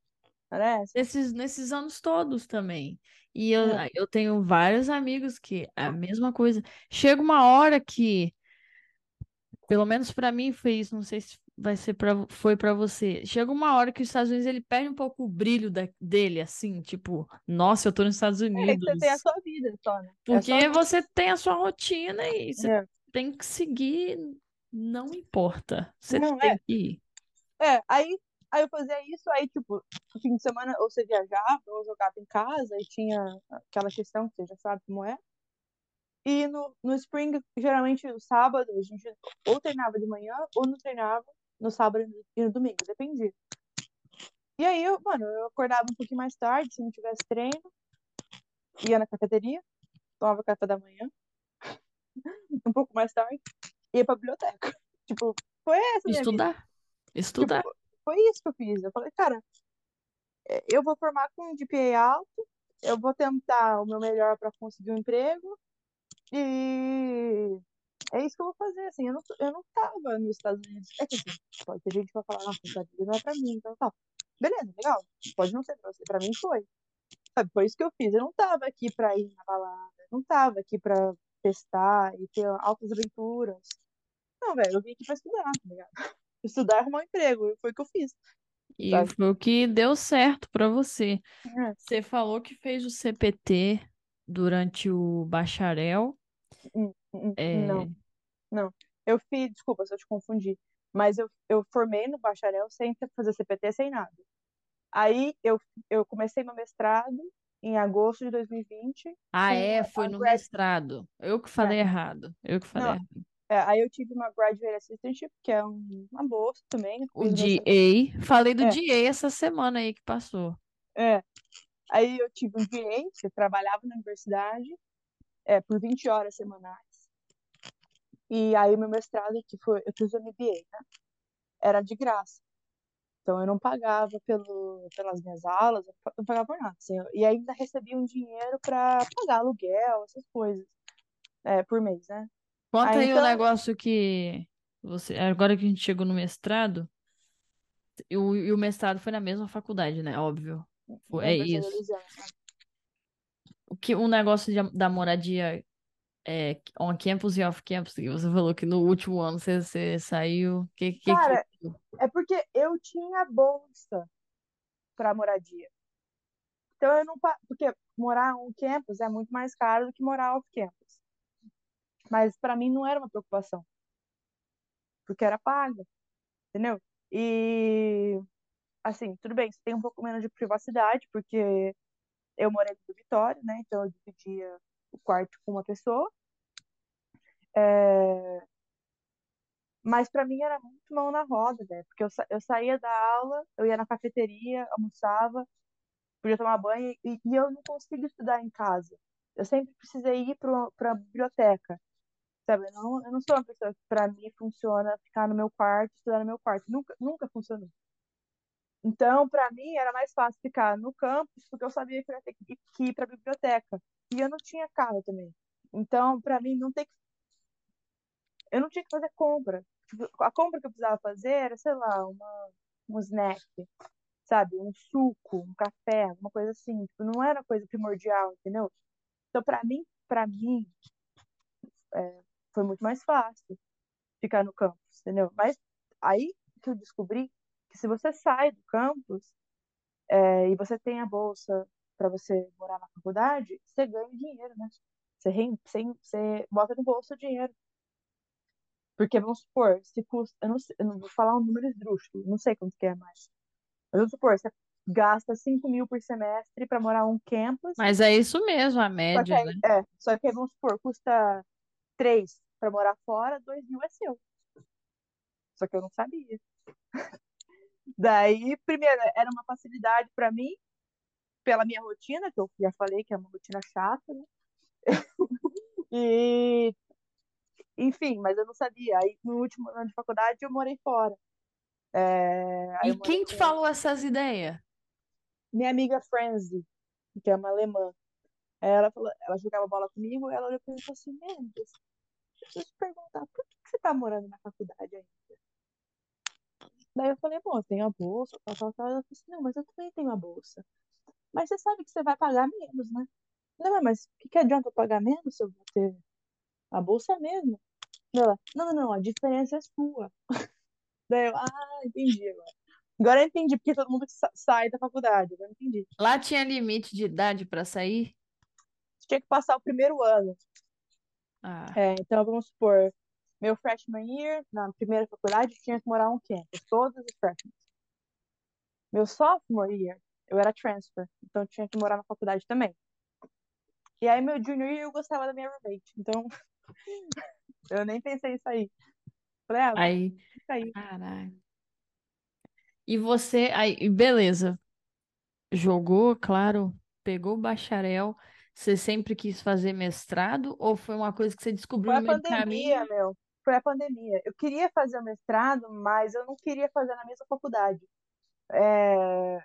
era essa. Nesses, nesses anos todos também. E eu, É. eu tenho vários amigos que a mesma coisa. Chega uma hora que, pelo menos pra mim foi isso, não sei se vai ser para foi pra você. Chega uma hora que os Estados Unidos ele perde um pouco o brilho da- dele, assim, tipo, nossa, eu tô nos Estados É que você tem a Unidos. sua vida só, né? É só Porque vida. você tem a sua rotina e você É. tem que seguir, não importa. Você Não, tem é. que ir. É, aí, aí eu fazia isso, aí, tipo, no fim de semana ou você viajava ou jogava em casa e tinha aquela questão que você já sabe como é. E no, no Spring, geralmente, no sábado, a gente ou treinava de manhã ou não treinava no sábado e no domingo, dependia. E aí, eu, mano, eu acordava um pouquinho mais tarde, se não tivesse treino, ia na cafeteria, tomava café da manhã, um pouco mais tarde, ia pra biblioteca. Tipo, foi essa minha vida. Estudar. Tipo, Estudar. foi isso que eu fiz. Eu falei, cara, é, eu vou formar com um GPA alto, eu vou tentar o meu melhor para conseguir um emprego e é isso que eu vou fazer, assim, eu não, eu não tava nos Estados Unidos. É que assim, pode ter gente que vai falar, nossa, os Estados Unidos não é pra mim, então tal. Beleza, legal. Pode não ser pra você, pra mim foi. Sabe, foi isso que eu fiz. Eu não tava aqui pra ir na balada, eu não tava aqui pra testar e ter altas aventuras. Não, velho, eu vim aqui pra estudar, tá ligado? Estudar e arrumar um emprego, foi o que eu fiz, E sabe? foi o que deu certo pra você. É. Você falou que fez o CPT. durante o bacharel. Hum, É... Não, não. Eu fiz, desculpa se eu te confundi, mas eu, eu formei no bacharel sem fazer CPT, sem nada. Aí eu, eu comecei meu mestrado em agosto de 2020 Ah, é, foi no grad, mestrado. Eu que é, falei errado. Eu que falei não, errado. é, aí eu tive uma graduate assistantship, que é um- uma bolsa também, O DA, falei do é, DA essa semana aí que passou. é. Aí eu tive um DA, que eu trabalhava na universidade, é, por 20 horas semanais. E aí o meu mestrado, que foi, eu fiz o MBA, né? Era de graça. Então eu não pagava pelo, pelas minhas aulas, eu não pagava por nada. assim, e ainda recebia um dinheiro para pagar aluguel, essas coisas, é, por mês, né? Conta Aí aí o então, negócio que você. Agora que a gente chegou no mestrado, e o, e o mestrado foi na mesma faculdade, né? Óbvio. É isso. Né? O que o negócio de- da moradia é on campus e off campus, que você falou que no último ano você, você saiu. Que, que, que... Cara, é porque eu tinha bolsa para moradia. Então eu não. Porque morar on campus é muito mais caro do que morar off campus. Mas para mim não era uma preocupação, porque era paga, entendeu? E assim, tudo bem, você tem um pouco menos de privacidade, porque eu morei no dormitório, né? Então eu dividia o quarto com uma pessoa. É, Mas para mim era muito mão na roda, né? Porque eu, sa- eu saía da aula, eu ia na cafeteria, almoçava, podia tomar banho e, e eu não consigo estudar em casa. Eu sempre precisei ir para a biblioteca, sabe? Eu não, eu não sou uma pessoa que para mim funciona ficar no meu quarto, estudar no meu quarto. Nunca, nunca funcionou. Então, para mim, era mais fácil ficar no campus, porque eu sabia que eu ia ter que ir para a biblioteca. E eu não tinha carro também. Então, para mim, não ter que, eu não tinha que fazer compra. Tipo, a compra que eu precisava fazer era, sei lá, uma, um snack, sabe? Um suco, um café, alguma coisa assim. Tipo, não era coisa primordial, entendeu? Então, para mim, para mim, é, foi muito mais fácil ficar no campus, entendeu? Mas aí que eu descobri que se você sai do campus, é, e você tem a bolsa para você morar na faculdade, você ganha dinheiro, né? Você, você, você bota no bolso o dinheiro. Porque, vamos supor, se custa, eu não, sei- eu não vou falar um número esdrúxulo, não sei quanto que é mais. Mas vamos supor, você gasta 5 mil por semestre para morar um campus, Mas é isso mesmo, a média, aí, né? é, só que aí, vamos supor, custa 3 para morar fora, 2 mil é seu. Só que eu não sabia. Daí, primeiro, era uma facilidade para mim, pela minha rotina, que eu já falei que é uma rotina chata, né? E, enfim, mas eu não sabia. Aí, no último ano de faculdade, eu morei fora. É, E quem te com falou essas ideias? minha amiga Franzi, que é uma alemã. Ela falou, ela jogava bola comigo, ela olhou pra mim e falou assim, Mendes, deixa eu te perguntar, por que você tá morando na faculdade ainda? Daí eu falei, bom, eu tenho a bolsa, tal, tal, tal. Ela falou assim, não, mas eu também tenho a bolsa. Mas você sabe que você vai pagar menos, né? Não, mas o que que adianta eu pagar menos se eu vou ter a bolsa mesmo? Ela, não, não, não, a diferença é sua. Daí eu, ah, entendi agora. Agora eu entendi porque todo mundo sa- sai da faculdade, agora eu entendi. Lá tinha limite de idade pra sair? Tinha que passar o primeiro ano. Ah, É, então, vamos supor, meu freshman year, na primeira faculdade, tinha que morar um campus, todos os freshmen. Meu sophomore year, eu era transfer, então tinha que morar na faculdade também. E aí, meu junior year, eu gostava da minha roommate, então eu nem pensei em sair. Falei, ah, aí, fica aí. caralho. E você, aí, beleza, jogou, claro, pegou o bacharel. Você sempre quis fazer mestrado ou foi uma coisa que você descobriu Foi no a meio do pandemia, caminho? meu. Foi a pandemia. Eu queria fazer o mestrado, mas eu não queria fazer na mesma faculdade. É,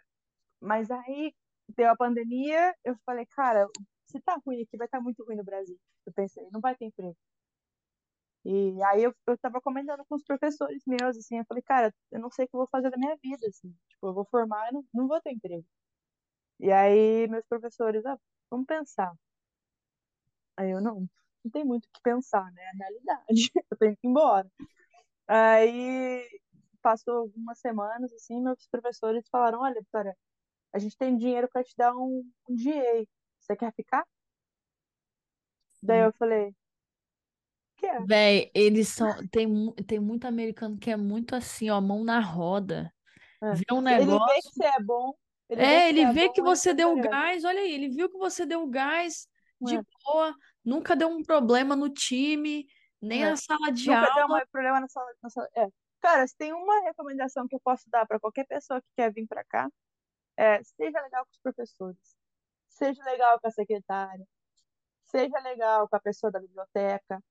Mas aí deu a pandemia, eu falei, cara, se tá ruim aqui, vai estar muito ruim no Brasil. Eu pensei, não vai ter emprego. E aí eu, eu tava comentando com os professores meus, assim, eu falei, cara, eu não sei o que eu vou fazer da minha vida, assim. Tipo, eu vou formar e não, não vou ter emprego. E aí meus professores, ah, vamos pensar. Aí eu, não, não tem muito o que pensar, né? É a realidade. Eu tenho que ir embora. Aí passou algumas semanas, assim, meus professores falaram, olha, Vitória, a gente tem dinheiro para te dar um, um GA. Você quer ficar? Daí eu falei, que é? Véi, eles são. Tem, tem muito americano que é muito assim, ó, mão na roda. É. Vê um Ele vê que negócio. você é bom, ele vê É, que ele é vê bom, que você faz deu melhor. gás. Olha aí, ele viu que você deu gás de É. boa, nunca deu um problema no time, nem É. na sala de Nunca deu aula. mais problema na sala, na sala- É. Cara, se tem uma recomendação que eu posso dar para qualquer pessoa que quer vir para cá, é seja legal com os professores, seja legal com a secretária, seja legal com a pessoa da biblioteca.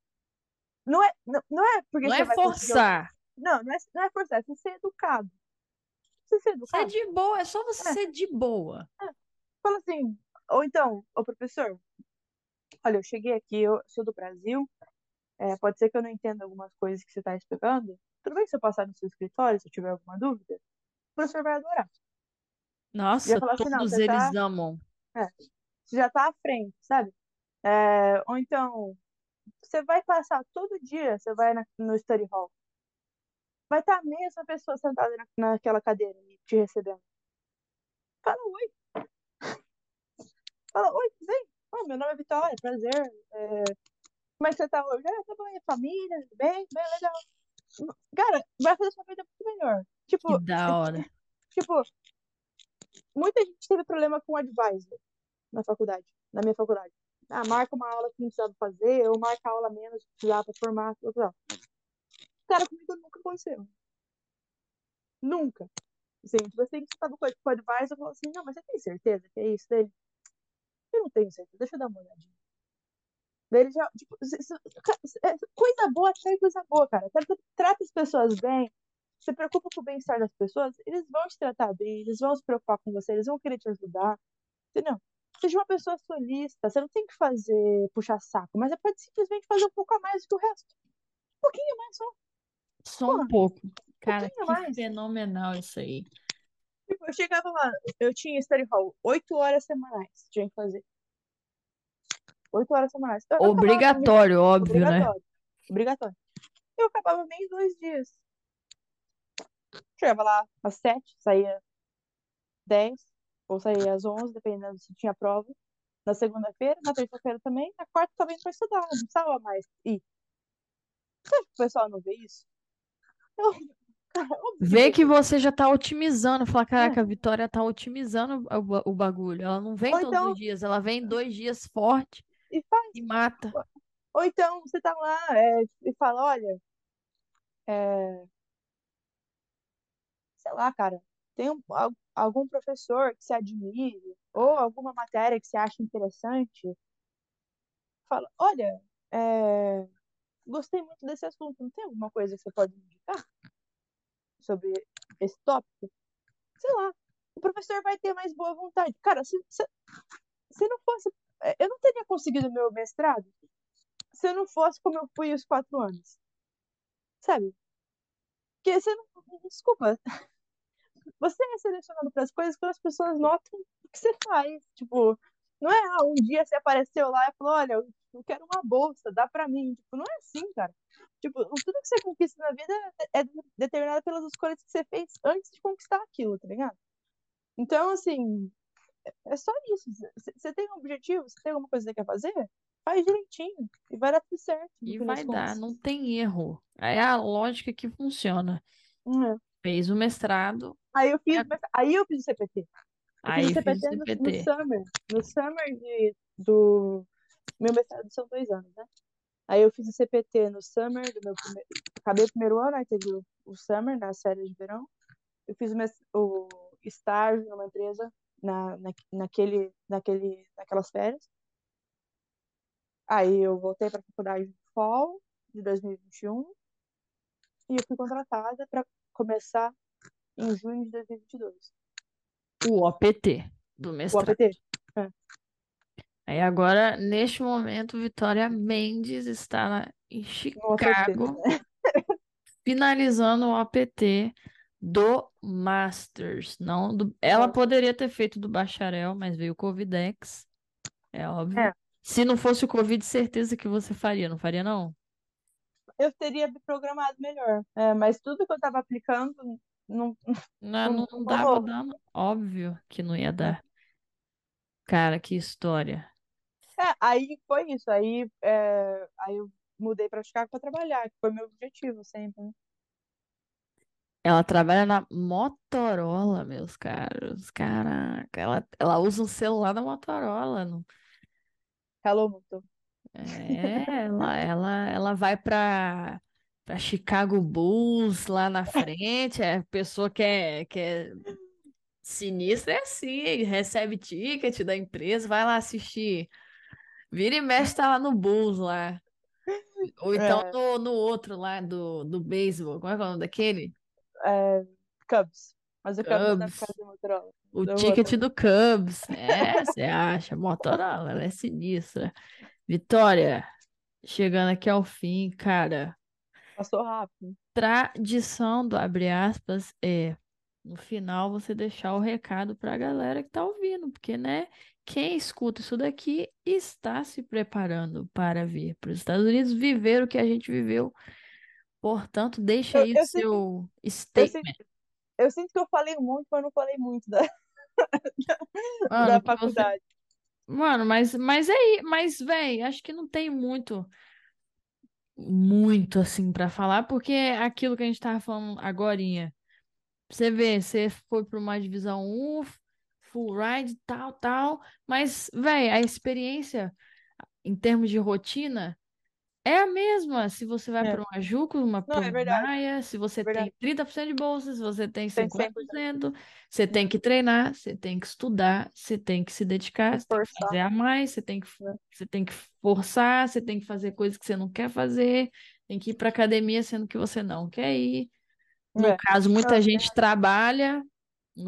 Não é, não, não é porque Não você é conseguir. forçar. Não, não é, não é forçar, é você ser educado. Você ser Ser educado. de boa, é só você É. ser de boa. Fala assim, ou então, ô professor, olha, eu cheguei aqui, eu sou do Brasil, é, pode ser que eu não entenda algumas coisas que você está explicando. Tudo bem se eu passar no seu escritório, se eu tiver alguma dúvida? O professor vai adorar. Nossa, falar assim, não, todos você eles tá- amam. Você já está à frente, sabe? É, ou então, você vai passar todo dia, você vai na- no study hall. Vai estar a mesma pessoa sentada na- naquela cadeira te recebendo. Fala oi. Fala oi, bem? Oh, meu nome é Vitória, prazer. É, como é que você tá hoje? Ah, tá bom, família? Bem, bem legal. Cara, vai fazer sua vida muito melhor. Tipo, Que da hora. tipo, muita gente teve problema com advisor na faculdade, na minha faculdade. Ah, marca uma aula que não precisava fazer, ou marca a aula menos que precisava pra formar. blá. Cara, comigo nunca aconteceu. Nunca. Assim, tipo assim, você tava com o advisor, eu falo assim, não, mas você tem certeza que é isso dele? Eu não tenho certeza, deixa eu dar uma olhadinha. Daí ele já, tipo, é, coisa boa, atrai coisa boa, cara. Trata as pessoas bem, se preocupa com o bem-estar das pessoas, eles vão te tratar bem, eles vão se preocupar com você, eles vão querer te ajudar, entendeu? Seja uma pessoa solista, você não tem que fazer, puxar saco, mas você pode simplesmente fazer um pouco a mais do que o resto. Um pouquinho mais só. Só um Porra, pouco. Cara, pouquinho que mais. fenomenal isso aí. Tipo, eu chegava lá, eu tinha study hall, oito horas semanais, tinha que fazer. Oito horas semanais. Eu acabava meio- Obrigatório, óbvio, né? Obrigatório. Obrigatório. Eu acabava em dois dias. Chegava lá às sete, saía dez, ou saía às onze, dependendo se tinha prova. Na segunda-feira, na terça-feira também, na quarta também para estudar, não precisava mais ir. Você acha que o pessoal não vê isso? Eu, Vê que você já tá otimizando. Fala, caraca, a Vitória tá otimizando o, o bagulho. Ela não vem Ou todos então- os dias, ela vem dois dias forte E faz. e mata. Ou então você tá lá é, e fala, olha, é, sei lá, cara, tem um- al- algum professor que você admire, ou alguma matéria que você acha interessante, fala, olha, é, gostei muito desse assunto, não tem alguma coisa que você pode me indicar sobre esse tópico? Sei lá, o professor vai ter mais boa vontade. Cara, se, se, se não fosse, é, eu não teria conseguido meu mestrado se eu não fosse como eu fui os quatro anos. Sabe? Porque você não. Desculpa. Você é selecionado para as coisas quando as pessoas notam o que você faz. Tipo, não é, ah, um dia você apareceu lá e falou: olha, eu quero uma bolsa, dá pra mim. Tipo, não é assim, cara. Tipo, tudo que você conquista na vida é determinado pelas escolhas que você fez antes de conquistar aquilo, tá ligado? Então, assim, é só isso. Você- tem um objetivo, você tem alguma coisa que você quer fazer? Faz direitinho e vai dar tudo certo. E vai dar, contas. não tem erro. É a lógica que funciona. Hum, é. Fez o mestrado, Aí eu fiz, É. aí eu fiz o CPT. Eu aí fiz o fez o CPT no, no CPT. summer. No summer de, do. Meu mestrado são dois anos, né? Aí eu fiz o CPT no summer do meu primeiro. Acabei o primeiro ano, aí teve o, o summer, nas férias de verão. Eu fiz o, o estágio numa empresa na, na, naquele, naquele, naquelas férias. Aí eu voltei para a faculdade no fall de 2021 e eu fui contratada para começar em junho de 2022. O OPT do O mestrado. APT. Aí agora, neste momento, Vitória Mendes está na- em Chicago, finalizando o APT do Masters. Não do... Ela É. poderia ter feito do bacharel, mas veio o Covidex. É óbvio. É. Se não fosse o Covid, certeza que você faria, não faria, não? Eu teria programado melhor. É, mas tudo que eu estava aplicando não, Não, Não- não dava dano. Óbvio que não ia dar. Cara, que história. É, aí foi isso. Aí, é, aí eu mudei pra Chicago pra trabalhar, que foi meu objetivo sempre. né? Ela trabalha na Motorola, meus caros. Caraca, ela, ela usa um celular da Motorola. não- Hello. É, ela, ela, ela vai pra, pra Chicago Bulls lá na frente. É a pessoa que é, que é sinistra, é assim, recebe ticket da empresa, vai lá assistir. Vira e mexe, tá lá no Bulls lá. Ou então É, no, no outro lá do, do beisebol. Como é que é o nome daquele? é, Cubs. Mas o Cubs não é por Cubs. causa do Motorola. O Do ticket do Cubs. É, você acha? Motorola, ela é sinistra. Vitória, chegando aqui ao fim, cara. Passou rápido. Tradição do abre aspas é no final você deixar o recado pra galera que tá ouvindo, porque, né? Quem escuta isso daqui está se preparando para vir para os Estados Unidos viver o que a gente viveu. Portanto, deixa Eu, aí o sinto, seu eu, sinto, statement. eu sinto que eu falei muito, mas não falei muito da, Mano, da que você faculdade. Mano, mas, mas é aí, mas, véi, acho que não tem muito, muito assim pra falar, porque é aquilo que a gente tava falando agorinha. Você vê, você foi pra uma divisão 1, full ride, tal, tal, mas, véi, a experiência em termos de rotina é a mesma. Se você vai É. para uma Juco, uma Não, é. Maia, se você É tem 30% de bolsa, se você tem Tem 50%, você tem que treinar, você tem que estudar, você tem que se dedicar, você tem que fazer a mais, você tem que, É. você tem que forçar, você tem que fazer coisas que você não quer fazer, tem que ir para academia sendo que você não quer ir. No É. caso, muita Não, gente trabalha,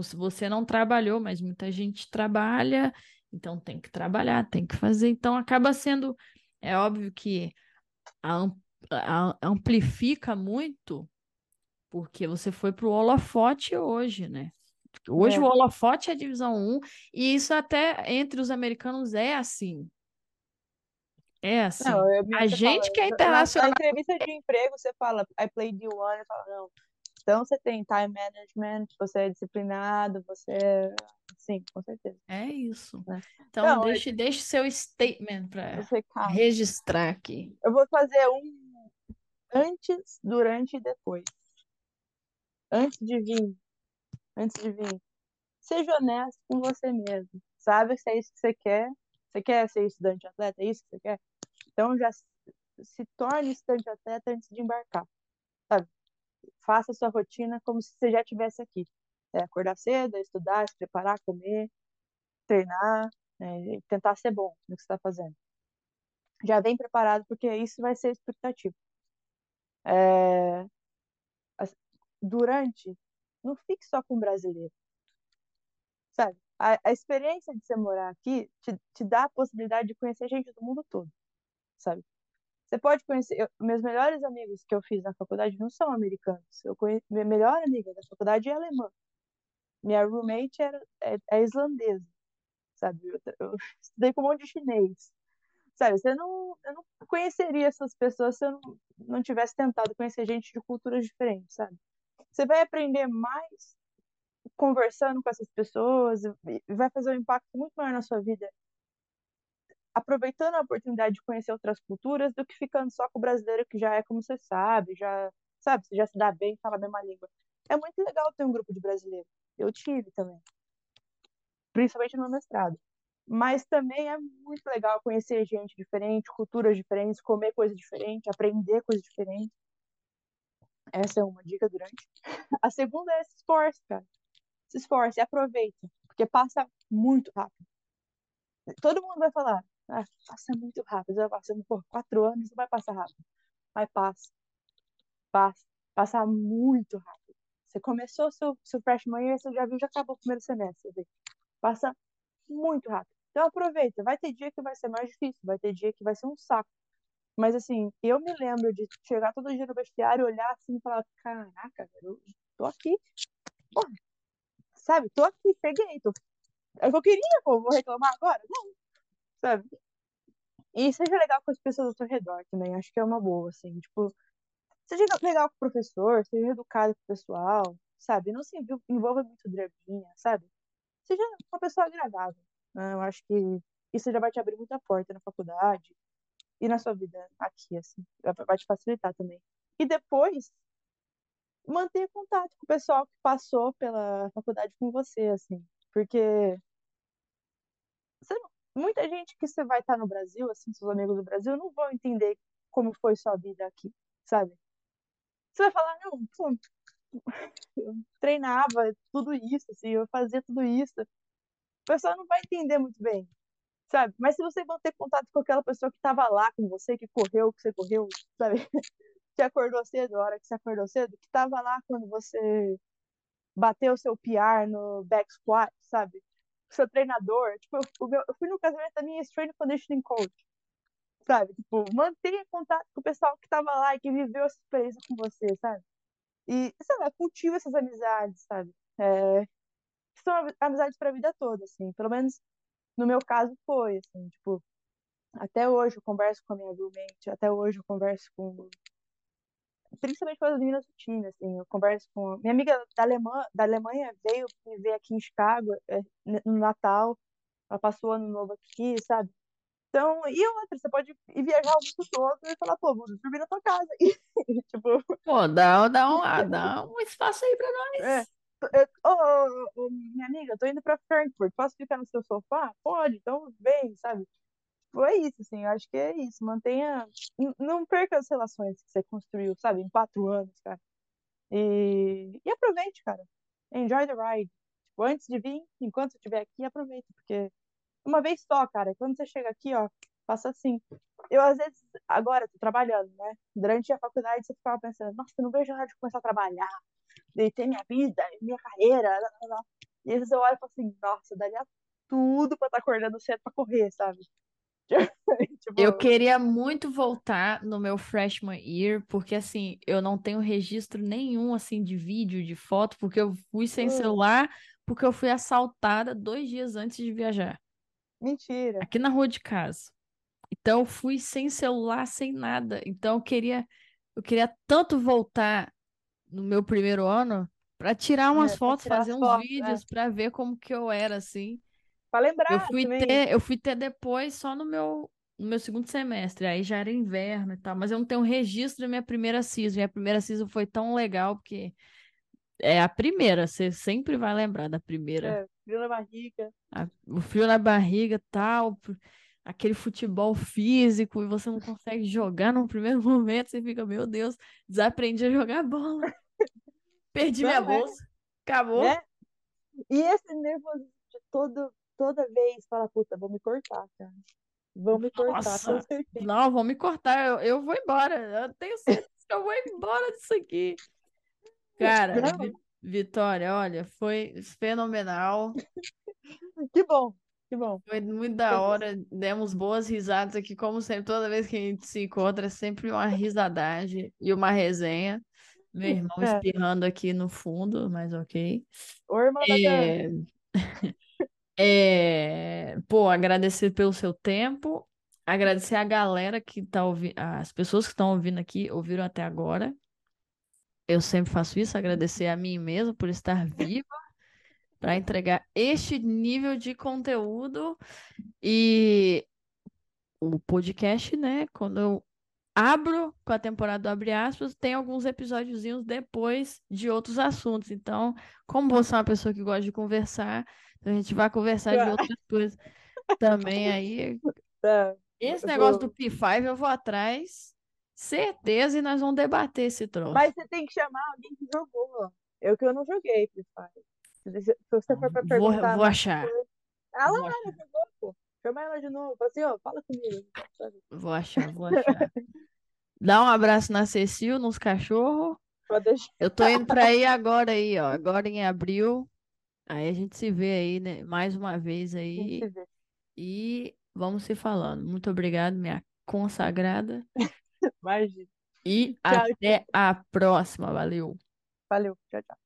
se você não trabalhou, mas muita gente trabalha, então tem que trabalhar, tem que fazer. Então acaba sendo, é óbvio que amplifica muito, porque você foi pro holofote hoje, né? Hoje É. o holofote é a divisão 1, e isso até entre os americanos é assim. É assim. Não, A gente fala, que é na, na internacional. entrevista de emprego, você fala, I played D1, eu falo, não. Então você tem time management, você é disciplinado, você é. Sim, com certeza. É isso. né? Então, Não, é- deixe, deixe seu statement para registrar aqui. Eu vou fazer um antes, durante e depois. Antes de vir, antes de vir, seja honesto com você mesmo. Sabe se é isso que você quer? Você quer ser estudante atleta? É isso que você quer? Então já se torne estudante atleta antes de embarcar. Sabe? Faça sua rotina como se você já estivesse aqui. É, acordar cedo, estudar, se preparar, comer, treinar, né, tentar ser bom no que está fazendo. Já vem preparado, porque isso vai ser expectativa. É, durante, não fique só com brasileiro, sabe? A, a experiência de você morar aqui te, te dá a possibilidade de conhecer gente do mundo todo, sabe? Você pode conhecer. eu- meus melhores amigos que eu fiz na faculdade não são americanos. Eu minha melhor amiga da faculdade é alemã. Minha roommate era, é, é islandesa, sabe? Eu, eu estudei com um monte de chinês. Sabe, você não, eu não conheceria essas pessoas se eu não, não tivesse tentado conhecer gente de culturas diferentes, sabe? Você vai aprender mais conversando com essas pessoas e vai fazer um impacto muito maior na sua vida aproveitando a oportunidade de conhecer outras culturas do que ficando só com o brasileiro que já é como você sabe, já sabe, você já se dá bem, fala a mesma língua. É muito legal ter um grupo de brasileiros. Eu tive também, principalmente no mestrado. Mas também é muito legal conhecer gente diferente, culturas diferentes, comer coisa diferente, aprender coisa diferente. Essa é uma dica durante. A segunda é se esforce, cara. Se esforce, aproveita, porque passa muito rápido. Todo mundo vai falar, ah, passa muito rápido, vai passando por quatro anos, não vai passar rápido. Mas passa, passa, passa muito rápido. Você começou seu, seu freshman year, você já viu, já acabou o primeiro semestre. vê. Passa muito rápido. Então aproveita, vai ter dia que vai ser mais difícil, vai ter dia que vai ser um saco. Mas assim, eu me lembro de chegar todo dia no vestiário, olhar assim e falar, caraca, eu tô aqui. Porra, sabe, tô aqui, peguei, tô... É o que eu queria, pô, vou reclamar agora? Não, sabe? E seja legal com as pessoas ao seu redor também, acho que é uma boa, assim, tipo, seja legal com o professor, seja educado com o pessoal, sabe? Não se envol- envolva muito draminha, sabe? Seja uma pessoa agradável, né? Eu acho que isso já vai te abrir muita porta na faculdade e na sua vida aqui, assim. Vai te facilitar também. E depois, manter contato com o pessoal que passou pela faculdade com você, assim. Porque você muita gente que você vai estar no Brasil, assim, seus amigos do Brasil, não vão entender como foi sua vida aqui, sabe? Você vai falar, não, pô, eu treinava tudo isso, assim, eu fazia tudo isso. O pessoal não vai entender muito bem, sabe? Mas se você manter contato com aquela pessoa que estava lá com você, que correu, que você correu, sabe? Que acordou cedo, a hora que você acordou cedo, que estava lá quando você bateu seu PR no back squat, sabe? Seu treinador, tipo, eu, eu fui no casamento da minha strength conditioning coach, sabe? Tipo, mantenha contato com o pessoal que estava lá e que viveu essa experiência com você, sabe? E, sei lá, cultiva essas amizades, sabe? É, são am- amizades para a vida toda, assim. Pelo menos no meu caso foi, assim, tipo, até hoje eu converso com a minha roommate, até hoje eu converso com, principalmente com as meninas do time, assim, eu converso com, minha amiga da Alemanha, da Alemanha veio me ver aqui em Chicago, é, no Natal, ela passou o ano novo aqui, sabe? Então, e outra, você pode ir viajar o mundo todo e falar, pô, vou dormir na tua casa. E, tipo, Pô, dá, dá, um, ah, dá um espaço aí pra É. nós. Eu- Ô, ô, ô, minha amiga, tô indo pra Frankfurt. Posso ficar no seu sofá? Pode, então vem, sabe? Tipo, é isso, assim, eu acho que é isso. Mantenha. Não perca as relações que você construiu, sabe, em quatro anos, cara. E, e aproveite, cara. Enjoy the ride. Tipo, antes de vir, enquanto eu estiver aqui, aproveita, porque uma vez só, cara. Quando você chega aqui, ó, passa assim. Eu, às vezes, agora, tô trabalhando, né? Durante a faculdade, você ficava pensando, nossa, eu não vejo a hora de começar a trabalhar de ter minha vida, minha carreira. lá, lá, lá. E às vezes eu olho e falo assim, nossa, daria tudo pra estar acordando cedo pra correr, sabe? Tipo, Eu queria muito voltar no meu freshman year, porque assim, eu não tenho registro nenhum assim de vídeo, de foto, porque eu fui sem Hum. celular, porque eu fui assaltada dois dias antes de viajar, mentira. aqui na rua de casa. Então eu fui sem celular, sem nada. Então eu queria, eu queria tanto voltar no meu primeiro ano para tirar umas É, fotos, tirar fazer uns fotos, é. vídeos para ver como que eu era assim. Eu lembrar fui também. ter, eu fui ter depois só no meu, no meu segundo semestre, aí já era inverno e tal, mas eu não tenho registro da minha primeira season. Minha primeira season foi tão legal, porque é a primeira, você sempre vai lembrar da primeira. É, frio na barriga. A- o frio na barriga, tal, aquele futebol físico, e você não consegue jogar no primeiro momento, você fica, meu Deus, desaprendi a jogar bola. Perdi minha é. bolsa. Acabou. Né? E esse nervosismo de todo, toda vez, fala, puta, vou me cortar, cara. Vão me cortar, Nossa. com certeza. Não, vão me cortar, eu, eu vou embora. Eu tenho certeza que eu vou embora disso aqui. Cara, Não. Vi- Vitória, olha, foi fenomenal. Que bom, que bom. Foi muito da Feliz. hora. Demos boas risadas aqui, como sempre. Toda vez que a gente se encontra, é sempre uma risadagem e uma resenha. Meu irmão É. espirrando aqui no fundo, mas ok. Ô, irmã da Dan, É... É... Pô, agradecer pelo seu tempo. Agradecer a galera que tá ouvindo, as pessoas que estão ouvindo aqui, ouviram até agora. Eu sempre faço isso, agradecer a mim mesma por estar viva para entregar este nível de conteúdo. E o podcast, né? Quando eu abro com a temporada do Abre Aspas, tem alguns episódiozinhos depois de outros assuntos. Então, como você é uma pessoa que gosta de conversar, a gente vai conversar de outras coisas também aí. tá. Esse negócio do P5 eu vou atrás, certeza, e nós vamos debater esse troço. Mas você tem que chamar alguém que jogou. Eu que eu não joguei Free Fire. Se você for pra Vou, perguntar. vou achar. Ela lá, achar. ela jogou, pô. Chama ela de novo. Fala assim, ó, fala comigo. Vou achar, vou achar. Dá um abraço na Cecil, nos cachorros. Eu tô indo pra aí agora aí, ó. Agora em abril. Aí a gente se vê aí, né? Mais uma vez aí. E vamos se falando. Muito obrigado, minha consagrada. Imagina. E Tchau, até a próxima. Valeu. Valeu. Tchau, tchau.